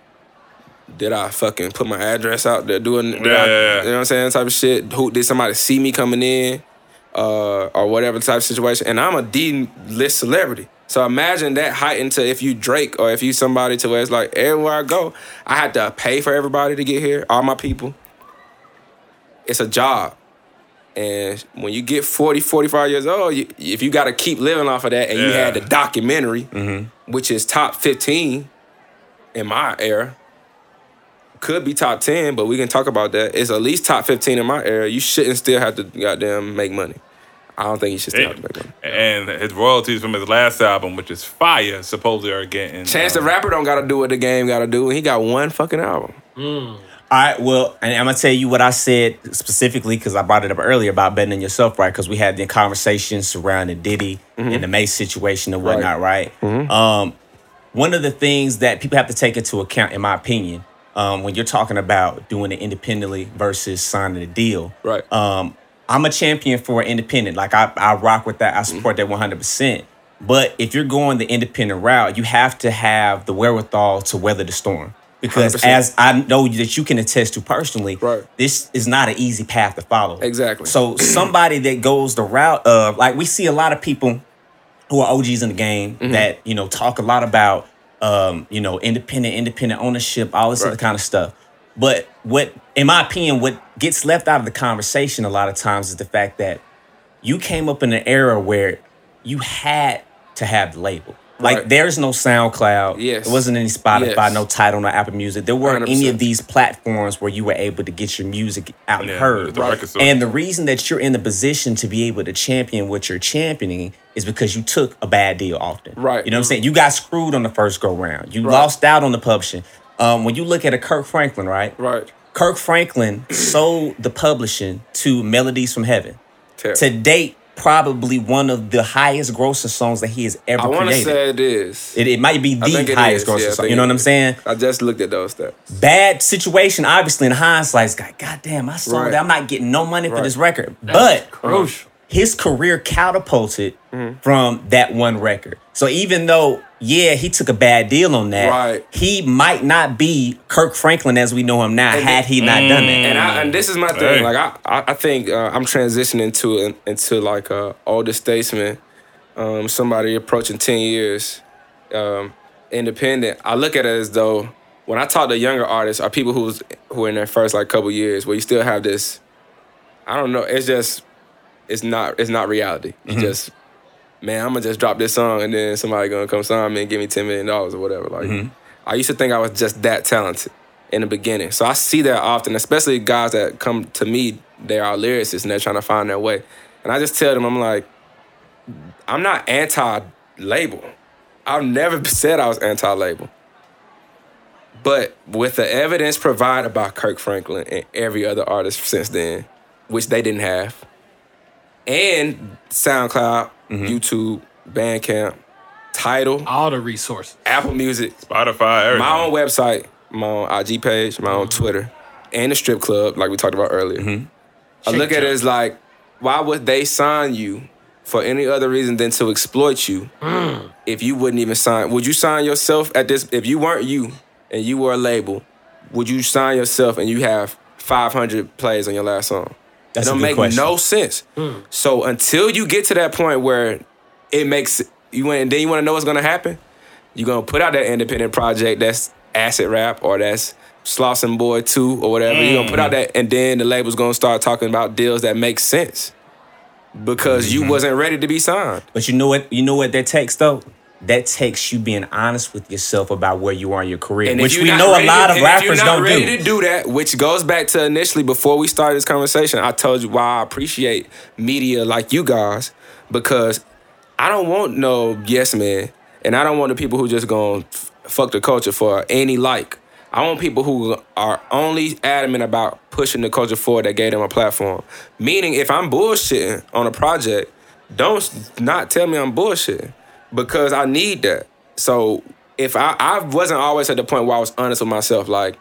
Did I fucking put my address out there doing, I- Yeah, yeah, yeah. you know what I'm saying, type of shit? Who did somebody see me coming in? uh, or whatever type of situation. And I'm a D list celebrity. So imagine that heightened to if you Drake or if you somebody to where it's like everywhere I go, I had to pay for everybody to get here, all my people. It's a job. And when you get 40, 45 years old, you, if you got to keep living off of that and you had the documentary, which is top 15 in my era, could be top 10, but we can talk about that. It's at least top 15 in my era. You shouldn't still have to goddamn make money. I don't think you should still have to make money. and his royalties from his last album, which is Fire, supposedly are getting. Chance the um, Rapper don't got to do what the game got to do. He got one fucking album. All right, well, and I'm gonna tell you what I said specifically because I brought it up earlier about betting on yourself, right? Because we had the conversation surrounding Diddy and the Mase situation and whatnot, right? Um, one of the things that people have to take into account, in my opinion, um, when you're talking about doing it independently versus signing a deal, Right. um, I'm a champion for independent. Like I, I rock with that. I support that 100. percent But if you're going the independent route, you have to have the wherewithal to weather the storm. Because 100%. as I know that you can attest to personally, Right. this is not an easy path to follow. Exactly. So somebody that goes the route of like we see a lot of people who are OGs in the game Mm-hmm. that you know talk a lot about um, you know independent, independent ownership, all this other kind of stuff. But what, in my opinion, what gets left out of the conversation a lot of times is the fact that you came up in an era where you had to have the label. Like Right. there's no SoundCloud. Yes. There wasn't any Spotify, Yes. no Tidal, no Apple Music. There weren't any 100%. of these platforms where you were able to get your music out and Yeah, heard. the record store. And the reason that you're in the position to be able to champion what you're championing is because you took a bad deal often. Right. You know what I'm saying? You got screwed on the first go round. You Right. lost out on the publishing. Um, when you look at a Kirk Franklin, right? Right. Kirk Franklin sold the publishing to Melodies from Heaven. Terrible. To date, probably one of the highest grossing songs that he has ever I want to created. say it is. it, it might be the highest is. Yeah, I grossing song. think You know it what I'm is. saying? I just looked at those stats. Bad situation, obviously, in hindsight, it's like, God damn, I saw Right. that. I'm not getting no money for Right. this record. That's But crucial. His career catapulted Mm-hmm. from that one record. So even though, yeah, he took a bad deal on that, Right. he might not be Kirk Franklin as we know him now And had he not done that. And I and this is my thing. Hey. Like I, I, I think uh, I'm transitioning to into like a older statesman, um, somebody approaching ten years, um, independent. I look at it as though when I talk to younger artists, are people who's who are in their first like couple years, where you still have this. I don't know. It's just, it's not. It's not reality. You mm-hmm. just, man, I'm gonna just drop this song and then somebody gonna come sign me and give me ten million dollars or whatever. Like, mm-hmm. I used to think I was just that talented in the beginning. So I see that often, especially guys that come to me, they are lyricists and they're trying to find their way. And I just tell them, I'm like, I'm not anti-label. I've never said I was anti-label. But with the evidence provided by Kirk Franklin and every other artist since then, which they didn't have, and SoundCloud, mm-hmm. YouTube, Bandcamp, Tidal, All the resources. Apple Music, Spotify, everything. my own website, my own IG page, my own mm-hmm. Twitter, and the strip club, like we talked about earlier. Mm-hmm. I look at it as like, why would they sign you for any other reason than to exploit you mm. if you wouldn't even sign? Would you sign yourself at this? If you weren't you and you were a label, would you sign yourself and you have 500 plays on your last song? That's it don't make question. no sense. So until you get to that point where it makes you want, and then you want to know what's gonna happen, you're gonna put out that independent project that's acid rap or that's Slauson Boy 2 or whatever. You're gonna put out mm-hmm. that and then the label's gonna start talking about deals that make sense. Because you mm-hmm. wasn't ready to be signed. But you know what? You know what that takes though. That takes you being honest with yourself about where you are in your career, And which we know a lot of rappers don't ready do. to do that, which goes back to initially before we started this conversation. I told you why I appreciate media like you guys because I don't want no yes man, and I don't want the people who just gonna f- fuck the culture for any like. I want people who are only adamant about pushing the culture forward that gave them a platform. Meaning, if I'm bullshitting on a project, don't not tell me I'm bullshitting because I need that. So if I, I wasn't always at the point where I was honest with myself, like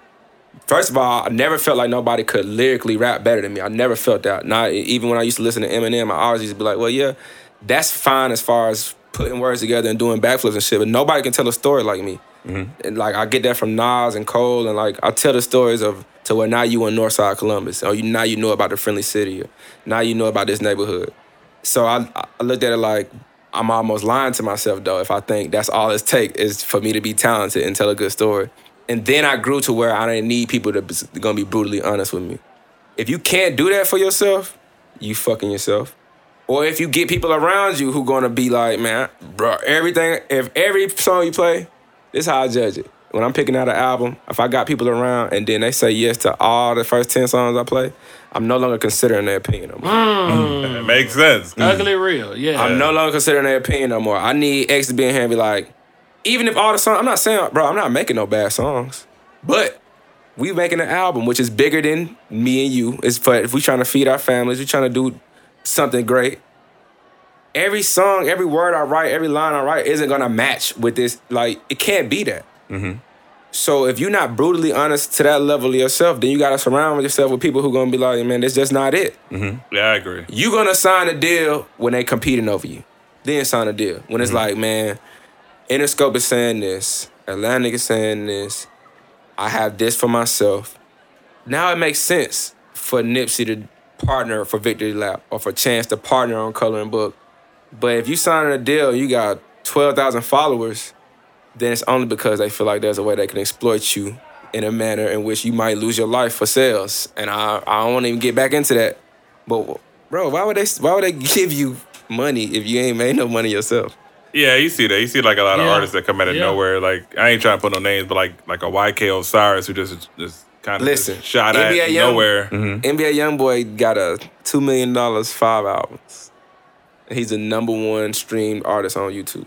First of all, I never felt like nobody could lyrically rap better than me. I never felt that. Not even when I used to listen to Eminem, I always used to be like, "Well, yeah, that's fine as far as putting words together and doing backflips and shit." But nobody can tell a story like me. Mm-hmm. And like I get that from Nas and Cole, and like I tell the stories of to where now you in Northside Columbus, or you now you know about the friendly city, or now you know about this neighborhood. So I, I looked at it like I'm almost lying to myself though if I think that's all it take is for me to be talented and tell a good story. And then I grew to where I didn't need people to be gonna be brutally honest with me. If you can't do that for yourself, you fucking yourself. Or if you get people around you who gonna be like, man, bro, everything, if every song you play, this is how I judge it. When I'm picking out an album, if I got people around and then they say yes to all the first 10 songs I play, I'm no longer considering their opinion no more. It mm. makes sense. Mm. Ugly real. Yeah. I'm no longer considering their opinion no more. I need X to be in here and be like, even if all the songs, I'm not saying, bro, I'm not making no bad songs, but we making an album which is bigger than me and you. It's for if we trying to feed our families, we trying to do something great. Every song, every word I write, every line I write isn't gonna match with this. Like it can't be that. So if you're not brutally honest to that level of yourself, then you gotta surround yourself with people who gonna be like, man, that's just not it. Mm-hmm. Yeah, I agree. You gonna sign a deal when they competing over you. Then sign a deal. When it's mm-hmm. like, man, Interscope is saying this, Atlantic is saying this, I have this for myself. Now it makes sense for Nipsey to partner for Victory Lap or for Chance to partner on Coloring Book. But if you sign a deal, you got 12,000 followers, then it's only because they feel like there's a way they can exploit you in a manner in which you might lose your life for sales. And I, I don't want to even get back into that. But bro, why would they why would they give you money if you ain't made no money yourself? Yeah, you see that. You see like a lot of artists that come out of Yeah. nowhere. Like I ain't trying to put no names, but like like a YK Osiris who just just kind of Listen, shot at NBA Young- nowhere. Mm-hmm. NBA YoungBoy got a two million dollars five albums. He's the number one streamed artist on YouTube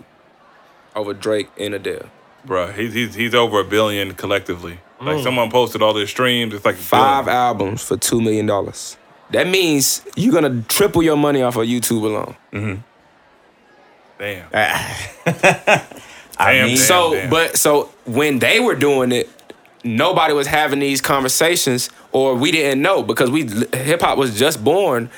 over Drake and Adele. Bruh, he's he's he's over a billion collectively. Mm. Like someone posted all their streams. It's like a Five billion. albums for two million dollars. That means you're gonna triple your money off of YouTube alone. Damn. I Damn, mean, damn. So, but so when they were doing it, nobody was having these conversations, or we didn't know because we hip hop was just born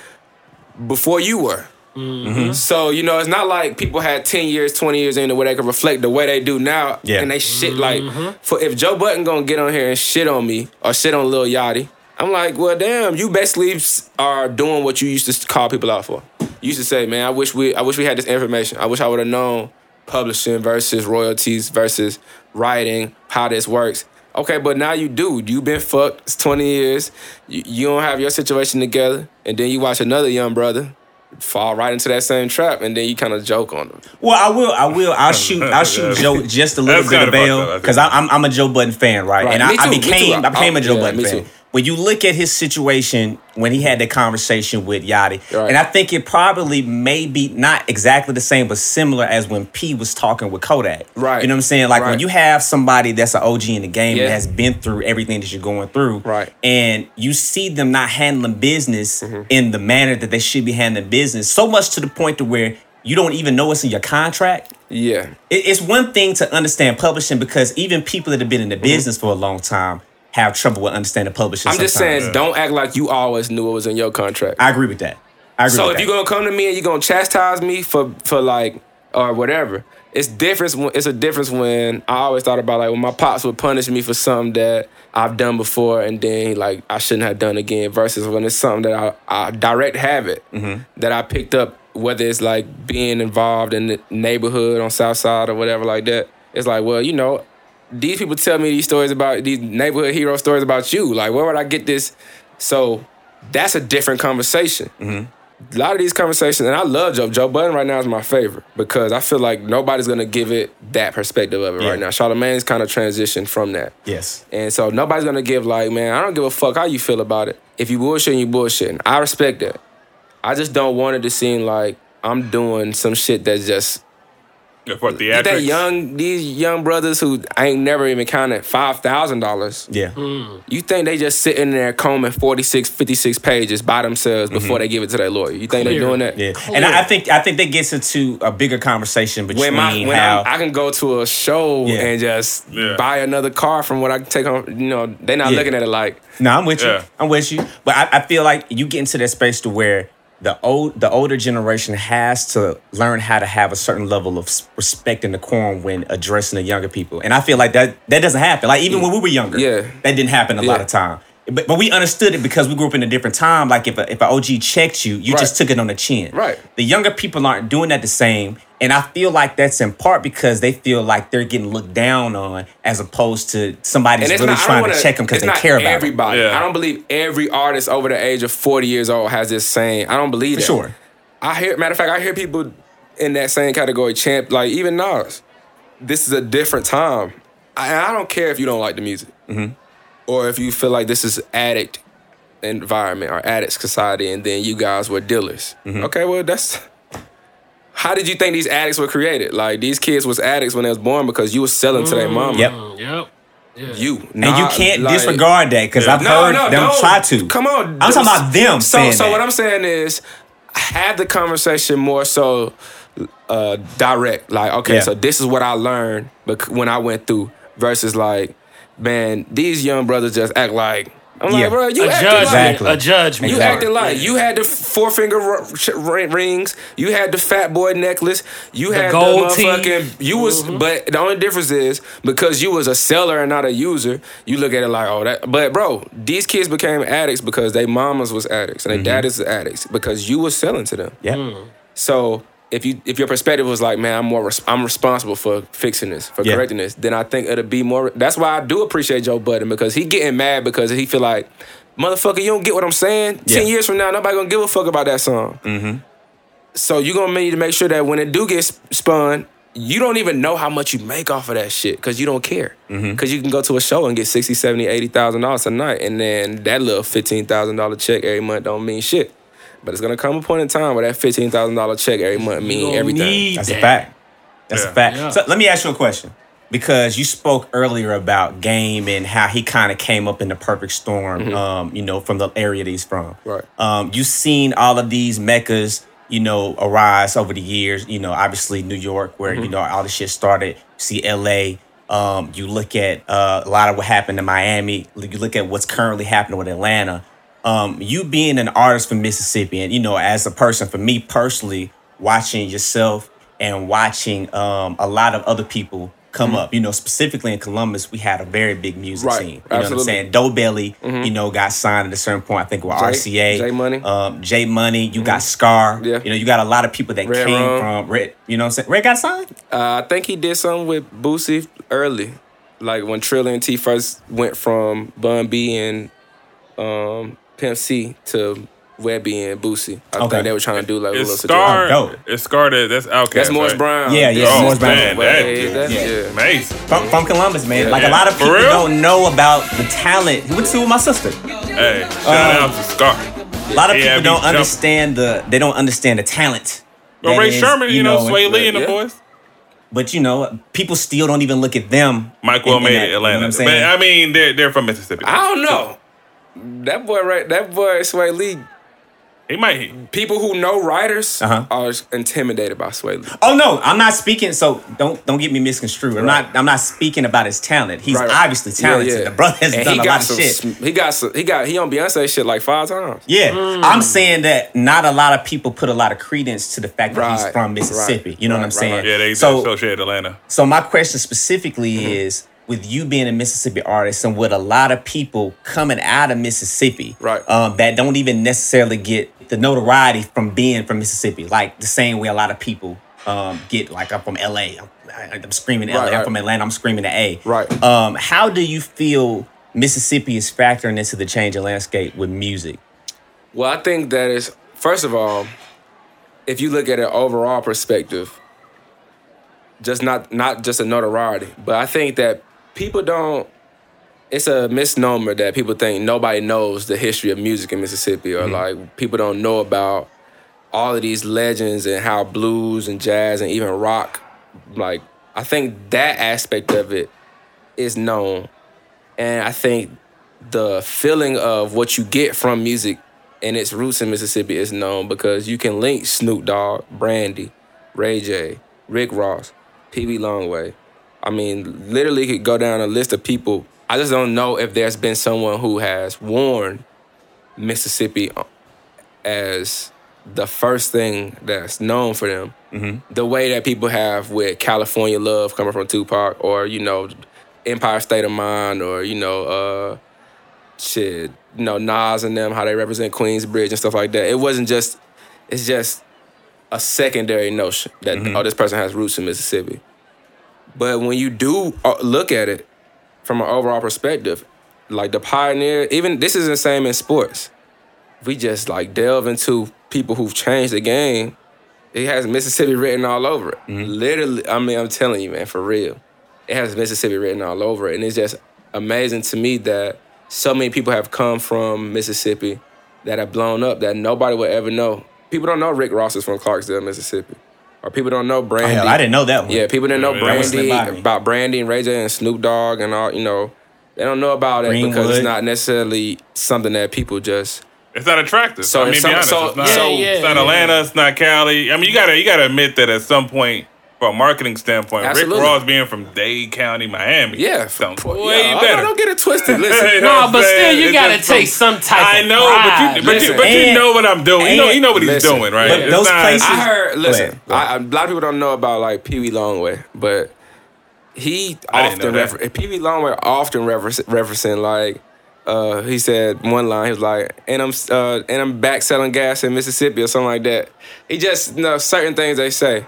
before you were. Mm-hmm. Mm-hmm. So you know, it's not like people had ten years, twenty years into where they could reflect the way they do now, Yeah. and they shit like. Mm-hmm. For if Joe Budden gonna get on here and shit on me or shit on Lil Yachty, I'm like, well, damn, you basically s- are doing what you used to call people out for. You used to say, man, I wish we, I wish we had this information. I wish I would have known publishing versus royalties versus writing, how this works. Okay, but now you do. You've been fucked. It's 20 years. You, you don't have your situation together, and then you watch another young brother fall right into that same trap, and then you kind of joke on them. Well, I will. I will. I'll shoot. I'll shoot Joe just a little bit of bail because. I'm I'm a Joe Budden fan, right? Right. And I, Me I too, me became too. I became oh, a Oh, Joe yeah, Budden me fan. too. When you look at his situation when he had the conversation with Yachty, Right. and I think it probably may be not exactly the same, but similar as when P was talking with Kodak. Right. You know what I'm saying? Like when you have somebody that's an OG in the game Yeah. that has been through everything that you're going through, Right. And you see them not handling business Mm-hmm. in the manner that they should be handling business, so much to the point to where you don't even know it's in your contract. Yeah. It- It's one thing to understand publishing because even people that have been in the business for a long time have trouble with understanding publishing. Mm-hmm. I'm just sometimes. saying, don't act like you always knew what was in your contract. I agree with that. I agree So if that. you're gonna come to me and you're gonna chastise me for for like or whatever, it's difference. when- It's a difference when I always thought about like when my pops would punish me for something that I've done before and then like I shouldn't have done again. Versus when it's something that I, I direct habit that I picked up, whether it's like being involved in the neighborhood on South Side or whatever like that. It's like, well, you know, these people tell me these stories about these neighborhood hero stories about you. Like, where would I get this? So that's a different conversation. Mm-hmm. A lot of these conversations, and I love Joe. Joe Budden right now is my favorite because I feel like nobody's gonna give it that perspective of it Yeah. right now. Charlamagne's kind of transitioned from that. yes. And so nobody's gonna give like, man, I don't give a fuck how you feel about it. If you bullshitting, you bullshitting. I respect that. I just don't want it to seem like I'm doing some shit that's just For you think theatrics. young these young brothers who I ain't never even counted five thousand dollars. Yeah. Mm. You think they just sitting there combing 46, 56 pages by themselves before mm-hmm. they give it to their lawyer? You think they Clear. doing that? Yeah. And I, I think I think that gets into a bigger conversation between When my when how I'm, I can go to a show Yeah. and just Yeah. buy another car from what I can take on, you know, they're not Yeah. looking at it like No, I'm with you. Yeah. I'm with you. But I, I feel like you get into that space to where the old the older generation has to learn how to have a certain level of respect and decorum when addressing the younger people. And I feel like that that doesn't happen. Like even when we were younger, Yeah. that didn't happen a lot of time. But, but we understood it because we grew up in a different time. Like if a, if an OG checked you, you Right. just took it on the chin. Right. The younger people aren't doing that the same. And I feel like that's in part because they feel like they're getting looked down on as opposed to somebody's really not, trying don't to wanna- check them because they not care about everybody. Yeah. I don't believe every artist over the age of 40 years old has this same. I don't believe For that. sure. I hear, matter of fact, I hear people in that same category champ, like even Nas. This is a different time. I, I don't care if you don't like the music, Mm-hmm. Or if you feel like this is addict environment or addict society, and then you guys were dealers. Mm-hmm. Okay, well that's. How did you think these addicts were created? Like these kids was addicts when they was born because you was selling to their mama. Yep. Mm, yep. You And you can't like- disregard that because I've No, heard no, them no. try to. Come on, I'm talking about them So, saying so that. what I'm saying is, have the conversation more so uh, direct. Like, okay, Yeah. so this is what I learned, when I went through, versus like, man, these young brothers just act like. I'm Yeah. like, bro, you a acting judgment. like Exactly. A judgment. you Exactly. acted like you had the four finger r- sh- ring- rings. You had the fat boy necklace. You had gold the teeth. motherfucking. You was, mm-hmm. but the only difference is because you was a seller and not a user. You look at it like, oh, that. But bro, these kids became addicts because they mamas was addicts and their mm-hmm. daddies was addicts because you was selling to them. yeah. So if you if your perspective was like, man, I'm more res- I'm responsible for fixing this, for Yeah. correcting this, then I think it'll be more. That's why I do appreciate Joe Budden because he getting mad because he feel like, motherfucker, you don't get what I'm saying. Yeah. Ten years from now, nobody gonna give a fuck about that song. Mm-hmm. So you gonna need to make sure that when it do get spun. You don't even know how much you make off of that shit because you don't care. Because you can go to a show and get 60, 70, 80,000 dollars a night, and then that little $15,000 check every month don't mean shit. But it's gonna come a point in time where that fifteen thousand dollar check every month You mean gonna everything. need That's a that. fact. That's Yeah. a fact. Yeah. So let me ask you a question. Because you spoke earlier about Game and how he kind of came up in the perfect storm, um, you know, from the area that he's from. Mm-hmm. Right. Um, you've seen all of these meccas, you know, arise over the years. You know, obviously New York, where Mm-hmm. you know all the shit started. You see L.A. Um, you look at uh, a lot of what happened in Miami. You look at what's currently happening with Atlanta. Um, you being an artist from Mississippi, and you know, as a person, for me personally, watching yourself and watching um, a lot of other people come up. You know, specifically in Columbus, we had a very big music Right. scene. You know what I'm saying? Doe Belly, you know, got signed at a certain point. I think with RCA, J Money. um, J Money. You got Scar. Yeah. You know, you got a lot of people that Red came Rum. from Red. You know what I'm saying? Red got signed. Uh, I think he did something with Boosie early, like when Trill and T first went from Bun B and um, Pimp C to Webby and Boosie. I Okay. think they were trying to do like a It's little situation. Scar. Oh, dope. It's Scar that that's Outkast. That's Morris right? Brown. Yeah, yeah, Oh Morris is Brown. man, way- that, that- Yeah. yeah. amazing. From, from Columbus, man. Like a lot of people don't know about the talent. He went to school with my sister. Hey, shout Um, out to Scar. A lot of Yeah, people be don't jump- understand the. They don't understand the talent. But Ray is, Sherman, you, know, Swae Lee and the yeah. boys. But you know, people still don't even look at them. Mike Will in- in made that, it you know Atlanta. what I'm but saying? I mean, they're they're from Mississippi. I don't know. That boy, right? That boy, Swae Lee. He might. People who know writers Uh-huh. are intimidated by Swae Lee. Oh no, I'm not speaking. So don't don't get me misconstrued. I'm not I'm not speaking about his talent. He's Right. obviously talented. yeah. The brother has And done a got lot of shit. He got some, he got he on Beyonce shit like five times. Yeah, I'm saying that not a lot of people put a lot of credence to the fact that he's from Mississippi. right, You know what I'm saying? right, Yeah, they so associate Atlanta. so my question specifically is with you being a Mississippi artist and with a lot of people coming out of Mississippi, Right. Um, that don't even necessarily get the notoriety from being from Mississippi, like the same way a lot of people um, get. Like I'm from LA, I'm, I'm screaming LA. Right, I'm right. from Atlanta, I'm screaming the A. Right. Um, how do you feel Mississippi is factoring into the changing landscape with music? Well, I think that is first of all, if you look at an overall perspective, just not not just a notoriety, but I think that people don't. It's a misnomer that people think nobody knows the history of music in Mississippi, or mm-hmm. like people don't know about all of these legends and how blues and jazz and even rock, like I think that aspect of it is known, and I think the feeling of what you get from music and its roots in Mississippi is known because you can link Snoop Dogg, Brandy, Ray J, Rick Ross, Pee-wee Longway. I mean, literally could go down a list of people. I just don't know if there's been someone who has worn Mississippi uh, as the first thing that's known for them. Mm-hmm. The way that people have with California Love coming from Tupac, or you know, Empire State of Mind, or you know, uh, shit, you know, Nas and them, how they represent Queensbridge and stuff like that. It wasn't just, it's just a secondary notion that mm-hmm. oh, this person has roots in Mississippi. But when you do uh, look at it from an overall perspective, like the pioneer, even this is the same in sports. We just like delve into people who've changed the game. It has Mississippi written all over it. Literally, I mean, I'm telling you, man, for real. It has Mississippi written all over it. And it's just amazing to me that so many people have come from Mississippi that have blown up that nobody will ever know. People don't know Rick Ross is from Clarksdale, Mississippi. Or people don't know Brandy. Oh, hell, I didn't know that one. Yeah, people didn't know Yeah, that Brandy slipped by me. about Brandy and Ray J and Snoop Dogg and all, you know, They don't know about it because it's not necessarily something that people just. It's not attractive. So I mean, if be some- honest, so- it's not, Yeah, yeah, it's not yeah. Atlanta. It's not Cali. I mean, you gotta you gotta admit that at some point, from a marketing standpoint, Absolutely. Rick Ross being from Dade County, Miami, Yeah, sounds yeah, way I- better. Don't get it twisted. Listen, You know No, what but still, you gotta take some- some type I of know, but you, but, you, Listen. but you And- know what I'm doing. You know, you know what he's Listen. doing, right? But It's those not- places- I heard. Listen, ahead, go I, I- a lot of people don't know about like Pee Wee Longway, but he often know refer- Pee Wee Longway often refer- referencing like. Uh, he said one line. He was like, "And I'm uh, and I'm back selling gas in Mississippi or something like that." He just you know certain things they say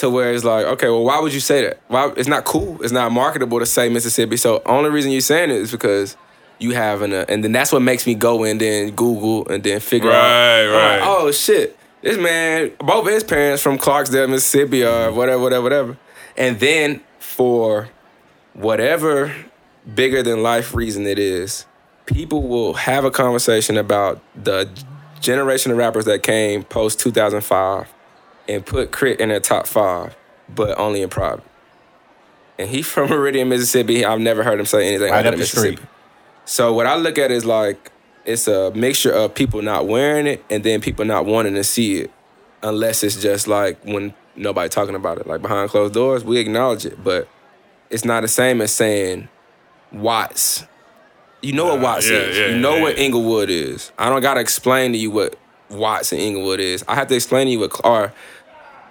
to where it's like, okay, well, why would you say that? Why it's not cool. It's not marketable to say Mississippi. So only reason you're saying it is because you have an, uh, and then that's what makes me go and then Google and then figure out. Right, I'm like, right. oh shit, this man, both his parents from Clarksdale, Mississippi, or whatever, whatever, whatever. And then for whatever bigger than life reason it is, people will have a conversation about the generation of rappers that came post 2005 and put K.R.I.T. in their top five, but only in private. And he from Meridian, Mississippi. I've never heard him say anything Right other up than the street. Mississippi. So what I look at is like it's a mixture of people not wearing it and then people not wanting to see it, unless it's just like when nobody talking about it. Like behind closed doors, we acknowledge it, but it's not the same as saying Watts. You know what Nah, Watts yeah, is. yeah, you know yeah. what Inglewood is. I don't gotta explain to you what Watts and Inglewood is. I have to explain to you what or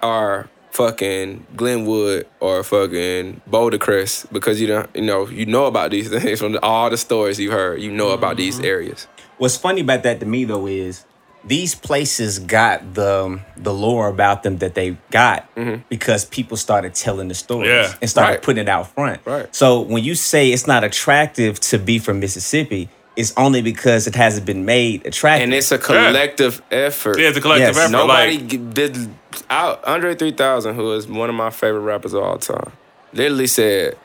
or fucking Glenwood or fucking Boulder Crest because you don't you know you know about these things from all the stories you heard. You know about Mm-hmm. these areas. What's funny about that to me though is these places got the the lore about them that they got because people started telling the stories Yeah, and started right. putting it out front. Right. So when you say it's not attractive to be from Mississippi, it's only because it hasn't been made attractive. And it's a collective effort. Yeah, it's a collective Yes. effort. Nobody like, did out Andre 3000, who is one of my favorite rappers of all time, literally said,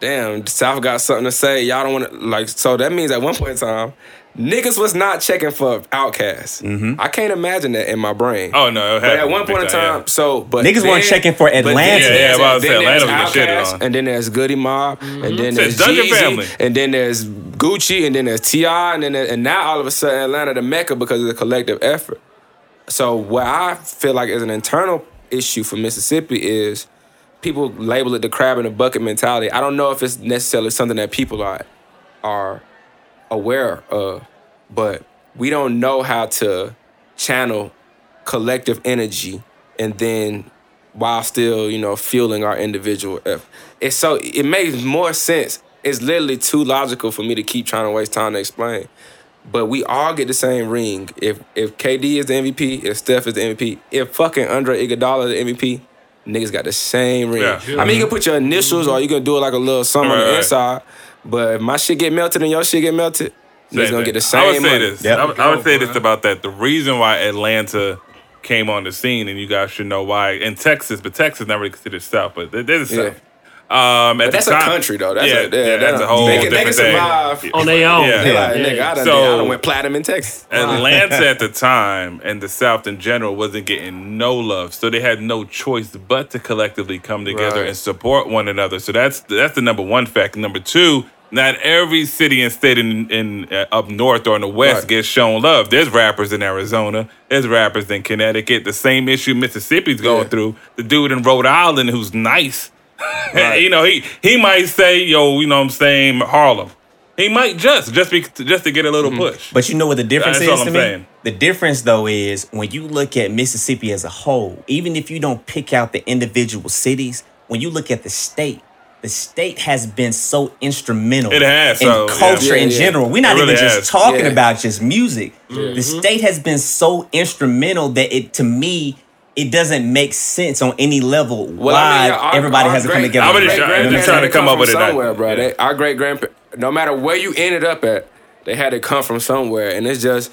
Damn, South got something to say. Y'all don't want to like so that means at one point in time, niggas was not checking for outcasts. Mm-hmm. I can't imagine that in my brain. oh no, it But at one point in time, time, so but Niggas weren't then- checking for Atlanta. Yeah, yeah, there's- I was then Atlanta was getting shitted Outkast, on. and then there's Goodie Mob, and mm-hmm. then there's Dungeon Jeezy, Family. and then there's Gucci, and then there's T.I., and then and now all of a sudden Atlanta the mecca because of the collective effort. So what I feel like is an internal issue for Mississippi is people label it the crab in the bucket mentality. I don't know if it's necessarily something that people are are aware of, but we don't know how to channel collective energy and then while still, you know, fueling our individual effort. It's so it makes more sense. It's literally too logical for me to keep trying to waste time to explain. But we all get the same ring. If if KD is the MVP, if Steph is the MVP, if fucking Andre Iguodala is the MVP, niggas got the same ring. Yeah. I mean, you can put your initials or you can do it like a little something on Right, the right. Inside. But if my shit get melted and your shit get melted, niggas Same gonna get the same I would say money. this. Yep. I, would- I would say Go, this about that. The reason why Atlanta came on the scene, and you guys should know why, in Texas, but Texas not really considered South, but there- there's a Yeah. South. Um, at But that's the a time, country though. That's yeah, a, yeah, yeah, that's a whole they can, they different can thing. survive. on their own. Yeah. They Yeah, like, nigga, I done, So- I done went platinum in Texas. Atlanta at the time and the South in general wasn't getting no love, so they had no choice but to collectively come together Right. and support one another. So that's that's the number one fact. Number two, not every city and state in, in uh, up north or in the west Right. gets shown love. There's rappers in Arizona. There's rappers in Connecticut. The same issue Mississippi's going Yeah. through. The dude in Rhode Island who's nice. Right. you know, he he might say, "Yo, you know, what I'm saying Harlem." He might just just be just to get a little mm-hmm. push. But you know what the difference That's is to I'm me? saying. The difference though is when you look at Mississippi as a whole, even if you don't pick out the individual cities, when you look at the state, the state has been so instrumental It has, in so, culture yeah. in Yeah, yeah. general. We're not really even has. just talking Yeah. about just music. Mm-hmm. The state has been so instrumental that it to me it doesn't make sense on any level Well, why I mean, our- everybody our has to come together. I'm our just on that. trying- just trying to come come up with from it, somewhere, bro. yeah. They, our great grandparents, no matter where you ended up at, they had to come from somewhere, and it's just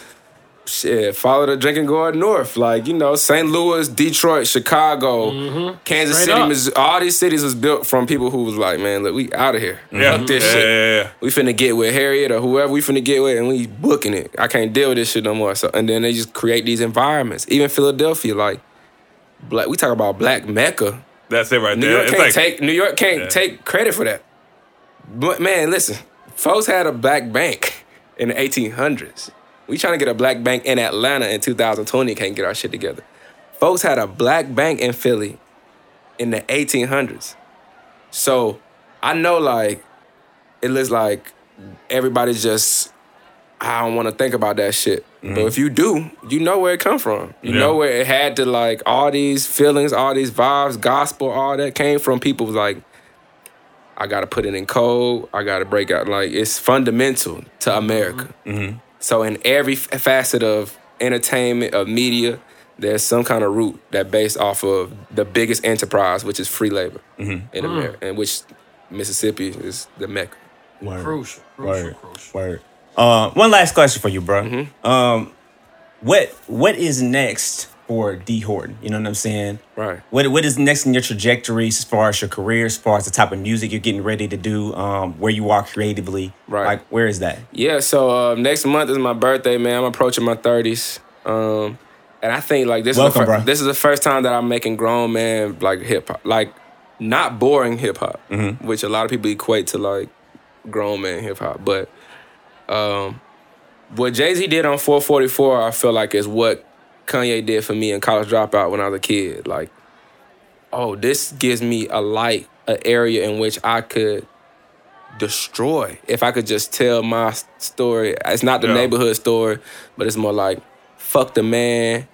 shit. Follow the drinking going north, like you know, St. Louis, Detroit, Chicago, mm-hmm. Kansas Straight City. Missouri. All these cities was built from people who was like, man, look, we out of here. Yeah. Fuck this Yeah, shit. yeah, yeah. We finna get with Harriet or whoever we finna get with, and we booking it. I can't deal with this shit no more. So, and then they just create these environments. Even Philadelphia, like, black. We talk about Black Mecca. That's it right New there. York can't like take New York can't Yeah. take credit for that. But man, listen, folks had a black bank in the 1800s. We trying to get a black bank in Atlanta in 2020, can't get our shit together. Folks had a black bank in Philly in the 1800s. So I know like it looks like everybody's just I don't want to think about that shit. But if you do, you know where it come from. You Yeah. know where it had to like all these feelings, all these vibes, gospel, all that came from people was like I gotta put it in code. I gotta break out. Like it's fundamental to America. Mm-hmm. So in every f- facet of entertainment, of media, there's some kind of root that based off of the biggest enterprise, which is free labor mm-hmm. in America, mm. and which Mississippi is the mecca. Word. Crucial, crucial, Word. crucial. Word. Uh, one last question for you, bro. Mm-hmm. Um, what what is next for D Horton? You know what I'm saying? Right. What what is next in your trajectory as far as your career, as far as the type of music you're getting ready to do, um, where you are creatively? Right. Like where is that? Yeah, so uh, next month is my birthday, man. I'm approaching my 30s. Um, and I think like this Welcome, is the fir- this is the first time that I'm making grown man like hip hop, like not boring hip hop, Mm-hmm. which a lot of people equate to like grown man hip hop. But um, what Jay Z did on 444, I feel like is what Kanye did for me in College Dropout when I was a kid. Like, oh, this gives me a light, an area in which I could destroy if I could just tell my story. It's not the Yeah. neighborhood story, but it's more like fuck the man.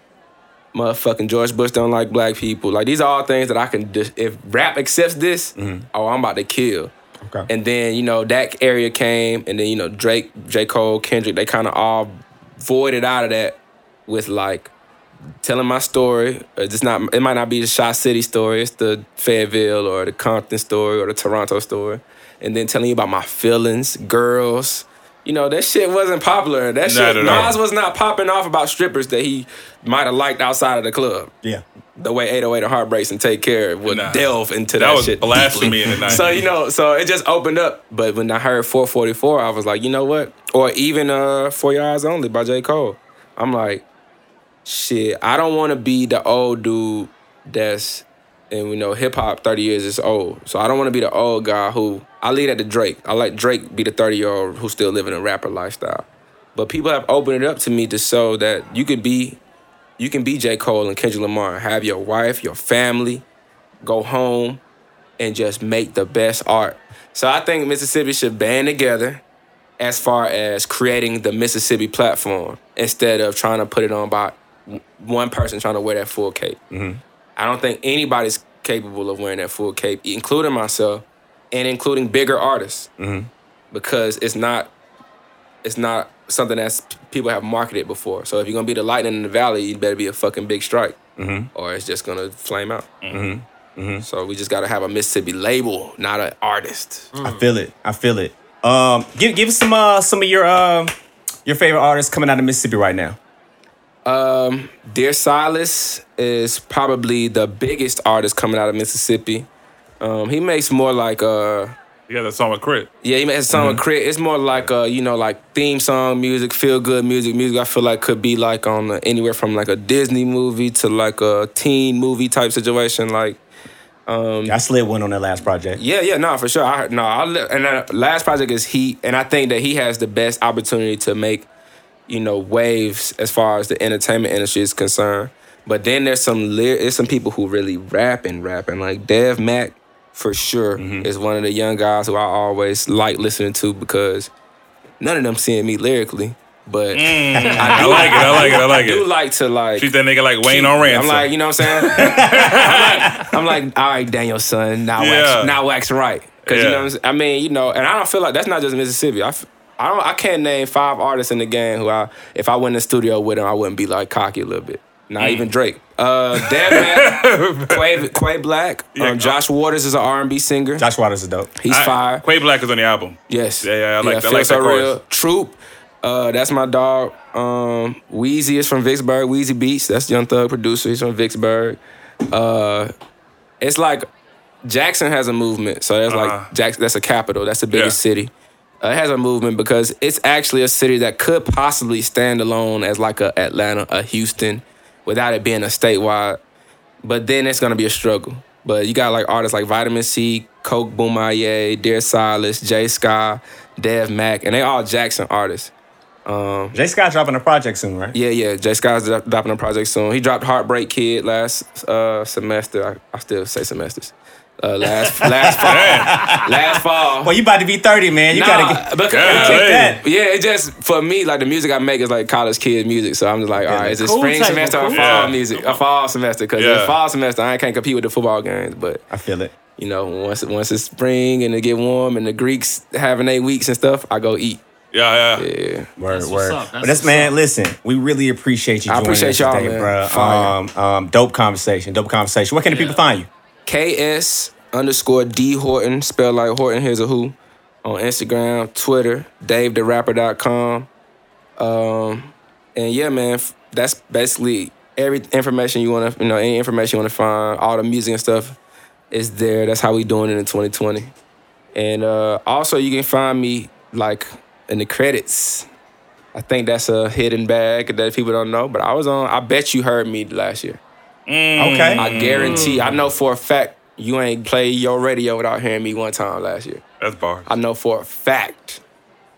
Motherfucking George Bush don't like black people. Like these are all things that I can. Dis- if rap accepts this, oh, I'm about to kill. Okay. And then you know that area came, and then you know Drake, J Cole, Kendrick, they kind of all voided out of that with like telling my story. Uh, it's not. It might not be the Shot City story. It's the Fayetteville or the Compton story or the Toronto story, and then telling you about my feelings, girls. You know that shit wasn't popular. That Not shit, at all. Nas was not popping off about strippers that he might have liked outside of the club yeah. the way 808 and Heartbreaks and Take Care would Nah. delve into That that, was shit. blasphemy deeply. in the 90s. So you know, so it just opened up. But when I heard 444, I was like, you know what? Or even uh For Your Eyes Only by J. Cole. I'm like, shit, I don't want to be the old dude that's and we know hip hop 30 years is old. So I don't want to be the old guy who I lead at the Drake. I let Drake be the 30 year old who's still living a rapper lifestyle. But people have opened it up to me to show that you could be you can be J. Cole and Kendrick Lamar, have your wife, your family, go home and just make the best art. So I think Mississippi should band together as far as creating the Mississippi platform instead of trying to put it on by one person trying to wear that full cape. Mm-hmm. I don't think anybody's capable of wearing that full cape, including myself and including bigger artists, because it's not it's not something that people have marketed before. So if you're gonna be the lightning in the valley, you better be a fucking big strike, or it's just gonna flame out. So we just gotta have a Mississippi label, not an artist. I feel it. I feel it. Um, give give us some uh some of your um your favorite artists coming out of Mississippi right now. Dear Silas is probably the biggest artist coming out of Mississippi. Um, he makes more like uh yeah, got that song with Crit. yeah, he makes a song with Crit. It's more like uh, you know, like theme song music, feel good music, music I feel like could be like on uh, anywhere from like a Disney movie to like a teen movie type situation. Like um, I slid one on that last project. Yeah, yeah, no, for sure. I no, I and uh, last project is Heat, and I think that he has the best opportunity to make, you know, waves as far as the entertainment industry is concerned. But then there's some ly- there's some people who really rap and rapping like Dev Mac, for sure, mm-hmm. is one of the young guys who I always like listening to because none of them seeing me lyrically, but mm. I do like it. I like it. I like it. I do like to like Treat that nigga like Wayne on ransom. I'm like, you know what I'm saying? I'm, like, I'm like, all right, Daniel-san, now Yeah. wax, now wax right. Cause you know, what I'm? I mean, you know, and I don't feel like that's not just Mississippi. I, I don't, I can't name five artists in the game who I, if I went in the studio with them, I wouldn't be like cocky a little bit. Not Mm. even Drake. Uh, Dev Mac, Quay, Quay Black, Yeah, um, Josh Waters is an R&B singer. Josh Waters is dope. He's I- fire. Quay Black is on the album. Yes. Yeah, yeah, I like- I like So that chorus. Real. Troop. Uh, that's my dog. Um, Wheezy is from Vicksburg. Wheezy Beats. That's Young Thug producer. He's from Vicksburg. Uh, it's like Jackson has a movement. So that's Uh-huh. like Jackson. That's a capital. That's the biggest Yeah. city. Uh, it has a movement because it's actually a city that could possibly stand alone as like a Atlanta, a Houston, without it being a statewide. But then it's gonna be a struggle. But you got like artists like Vitamin C, Coke Boomaye, Dear Silas, Jay Sky, Dev Mack, and they all Jackson artists. Jay Scott dropping a project soon, right? Yeah, yeah. Jay Sky's dro- dropping a project soon. He dropped Heartbreak Kid last uh, semester. I, I still say semesters. Uh, last last fall. last fall. Well, you about to be 30, man. You Nah, gotta get because, Yeah, take hey. that. yeah, it just for me like the music I make is like college kid music. So I'm just like, all right, is it Cool spring table, semester or cool. fall Yeah. music? A fall semester because Yeah. in fall semester I can't compete with the football games. But I feel it. you know, once once it's spring and it get warm and the Greeks having eight weeks and stuff, I go eat. Yeah, yeah. Yeah. Word, That's what's word. up. That's but that's what's man, up. listen, we really appreciate you I appreciate us y'all, today, man. bro. Um, um, dope conversation, dope conversation. Where can the people find you? KS underscore D Horton, spelled like Horton Hears a Who, on Instagram, Twitter, DaveTheRapper.com. Um, and yeah, man, that's basically every information you want to, you know, any information you want to find, all the music and stuff is there. That's how we doing it in 2020. And uh, also, you can find me like in the credits. I think that's a hidden bag that people don't know, but I was on. I bet you heard me last year. Mm. Okay. I mm. guarantee. I know for a fact you ain't play your radio without hearing me one time last year. That's bars. I know for a fact.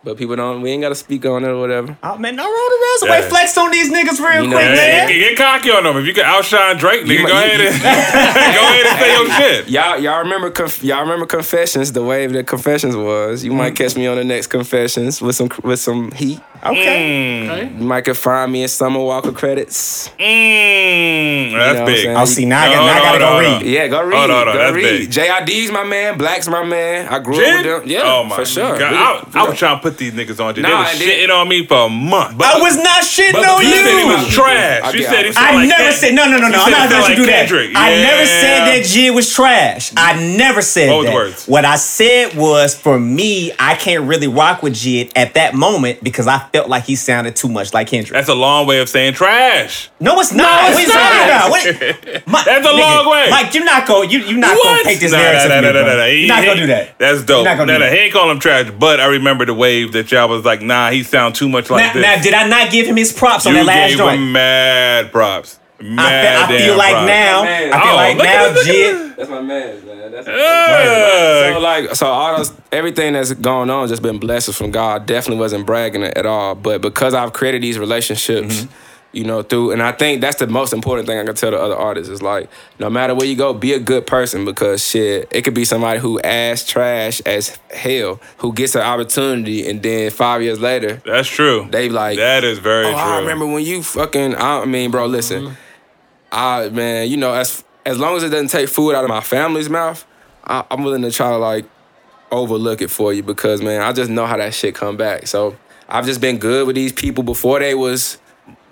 But people don't. We ain't got to speak on it or whatever. Oh man, no roll the resume. Yeah. Flex on these niggas real You know quick, what I'm man. Get, get cocky on them. If you can outshine Drake, nigga, might- go you- ahead and go ahead and say your shit. Y'all, y'all remember? Conf- y'all remember confessions? The wave that confessions was. You might mm. catch me on the next confessions with some with some heat. Okay. Okay. You might could find me in Summer Walker credits. Mm, know that's what I'm big. saying? I'll see now. I, No, got, now I no, gotta no, go no. read. Yeah, go read. Hold on, hold on, go that's read. big. JID's my man. Black's my man. I grew Jid? up with them. Yeah, oh my for sure. God. We- I, I was trying to put these niggas on. Jid. Nah, they was and then- shitting on me for a month. But, I was not shitting But- on but You said he was trash. I You said he I sounded I like never said no, no, no, no. I'm not he gonna let you sounded do that. I never said that Jid was trash. I never said What was that. the words? What I said was, for me, I can't really rock with Jid at that moment because I felt like he sounded too much like Kendrick. That's a long way of saying trash. no, it's not. No, it's what you not. talking about? What, Mike, That's a long way. Mike, you're not going. You, you're not going to paint this Nah, narrative. nah, nah, nah, nah, nah. You're not gonna do that. That's dope. You're not gonna nah, do nah, that. he ain't call him trash, but I remember the wave that y'all was like, nah, he sound too much like Now, this. now, did I not give him his props on that last gave joint? him mad props. I, Mad fe- I feel damn like props. now. Man. I feel Oh, like now, it, look at Jid. That's my man, man. That's Yeah. So like, so all those, everything that's going on, just been blessings from God. Definitely wasn't bragging at all, but because I've created these relationships, Mm-hmm. you know, through, and I think that's the most important thing I can tell the other artists is like, no matter where you go, be a good person because shit, it could be somebody who ass trash as hell who gets an opportunity, and then five years later, That's true. they like, that is very oh, true. I remember when you fucking. I mean, bro, listen. I man, you know, as as long as it doesn't take food out of my family's mouth, I, I'm willing to try to like overlook it for you because man, I just know how that shit come back. So I've just been good with these people before they was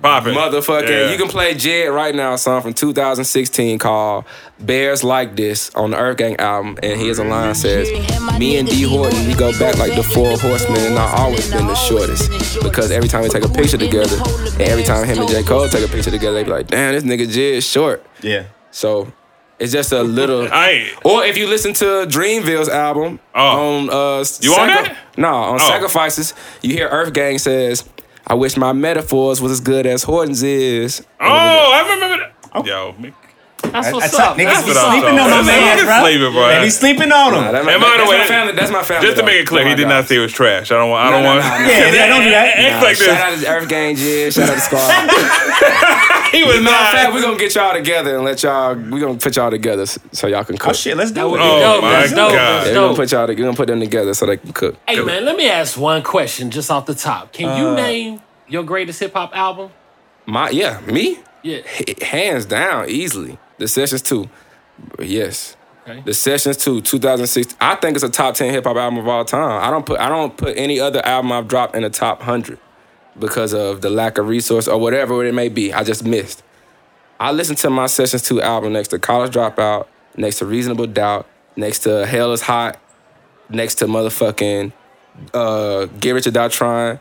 Poppin'. motherfucking. Yeah. You can play Jid right now, a song from 2016 called "Bears Like This" on the Earth Gang album, and here's a line says, "Me and D Horton, we go back like the four horsemen, and I always been the shortest because every time we take a picture together, and every time him and J Cole take a picture together, they be like, damn, this nigga Jid is short." Yeah. So it's just a little. I. Or if you listen to Dreamville's album Oh. on uh You on that? No, on Oh. Sacrifices, you hear Earth Gang says, I wish my metaphors was as good as Horton's is. Oh, I remember that. Oh. Yo, me- That's I, what's I up. t- niggas That's be sleeping on my That's man, niggas bro. sleeping, bro. They be sleeping on him. Nah, that, Hey, that, by the that's way, my family. That's my family. just to make it clear, he did not say it was trash. I don't want. I don't want. no, no. Yeah, yeah, don't do that. Act Nah, like shout out to Earth Gang Jid. Shout out to Squad. He was Matter of fact, we're gonna get y'all together and let y'all. We're gonna put y'all together so y'all can cook. Oh shit, let's do it. be Oh, dope. my That's God. dope. Yeah, That's we're gonna put y'all. We're gonna put them together so they can cook. Hey man, let me ask one question just off the top. Can Uh. you name your greatest hip hop album? My yeah, me. Yeah. H- hands down, easily. The Sessions 2. Yes. Okay. The Sessions 2, 2006. I think it's a top 10 hip hop album of all time. I don't put I don't put any other album I've dropped in the top 100 because of the lack of resource or whatever it may be. I just missed. I listened to my Sessions 2 album next to College Dropout, next to Reasonable Doubt, next to Hell is Hot, next to motherfucking uh, Get Rich or Die Trying.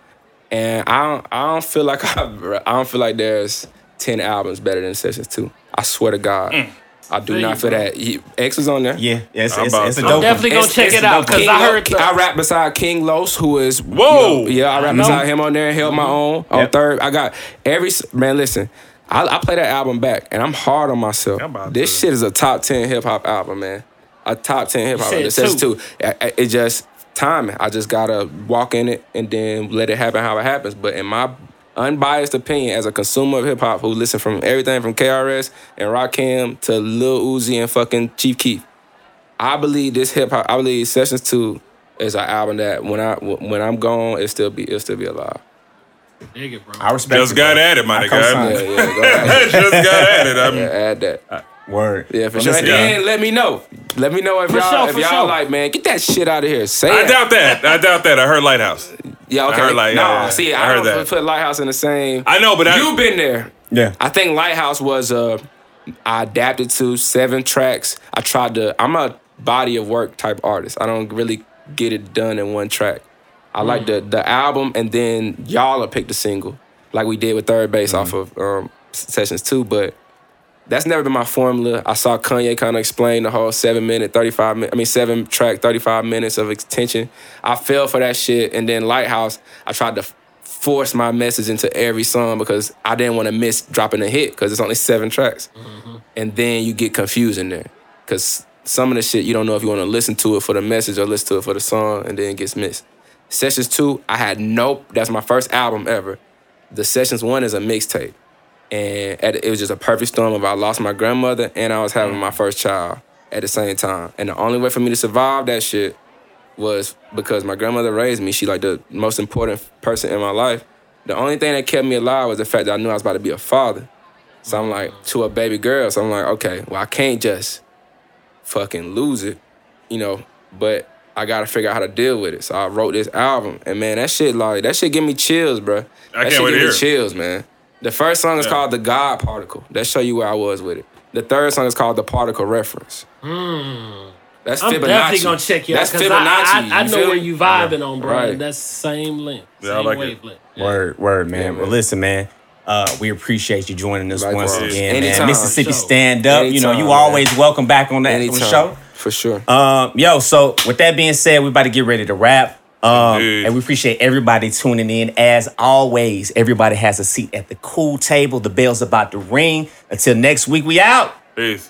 And I don't, I don't feel like I, I don't feel like there's ten albums better than Sessions Two. I swear to God, mm. I do There not you feel that. He- X is on there. Yeah, yeah, it's, it's, it's a dope. I'm definitely one. gonna It's- check it's it out because I heard. The, I rap beside King Los, who is Whoa. you know, yeah, I rap know. beside him on there. And held my mm-hmm. own on Yep. third. I got every man. Listen, I, I play that album back, and I'm hard on myself. This to. shit is a top ten hip hop album, man. a top ten hip hop. said It says two. two. I- I- It just timing. I just gotta walk in it and then let it happen how it happens. But in my unbiased opinion, as a consumer of hip hop who listen from everything from KRS and Rakim to Lil Uzi and fucking Chief Keef, I believe this hip hop. I believe Sessions Two is an album that when I when I'm gone, it still be it'll still be alive. Dig it, bro. I respect Just it, got bro. at it, my I nigga. Yeah, yeah, go. Just got at it. I'm, Yeah, add that. Uh, Word. Yeah, for Well, sure. listen, And let me know. Let me know if For y'all sure, if y'all sure. like, man, get that shit out of here. Say I it. doubt that. I doubt that. I heard Lighthouse. Yeah, okay. I heard nah, yeah, see, I I, heard don't that. put Lighthouse in the same. I know, but I, You've been there. Yeah. I think Lighthouse was uh I adapted to seven tracks. I tried to I'm a body of work type artist. I don't really get it done in one track. I like the the album and then y'all will pick the single. Like we did with third base off of um sessions two, but that's never been my formula. I saw Kanye kind of explain the whole seven minute, 35 minute, I mean, seven track, 35 minutes of extension. I fell for that shit. And then Lighthouse, I tried to force my message into every song because I didn't want to miss dropping a hit because it's only seven tracks. Mm-hmm. And then you get confused in there because some of the shit you don't know if you want to listen to it for the message or listen to it for the song and then it gets missed. Sessions 2, I had nope. That's my first album ever. The Sessions 1 is a mixtape and at, it was just a perfect storm of I lost my grandmother and I was having my first child at the same time. And the only way for me to survive that shit was because my grandmother raised me. She like the most important person in my life. The only thing that kept me alive was the fact that I knew I was about to be a father. So I'm like to a baby girl. So I'm like, okay, well I can't just fucking lose it, you know. But I gotta figure out how to deal with it. So I wrote this album, and man, that shit like that shit give me chills, bro. I that can't shit wait to hear me chills, man. The first song is Yeah. called "The God Particle." That show you where I was with it. The third song is called "The Particle Reference." That's I'm Fibonacci. definitely gonna check you out That's because Fibonacci. I, I, I know feel where you vibing on, bro. Right. That's same length, Yeah, I same like it. wavelength. Yeah. Word, word, man. Yeah, well, listen, man. Uh, we appreciate you joining us Likewise. once again, Anytime. man. Mississippi Sure. Stand Up. you know, Anytime, you man. always welcome back on that on the show. For sure. Um, yo, so with that being said, we're about to get ready to wrap. Um, and we appreciate everybody tuning in. As always, everybody has a seat at the cool table. The bell's about to ring. Until next week, we out. Peace.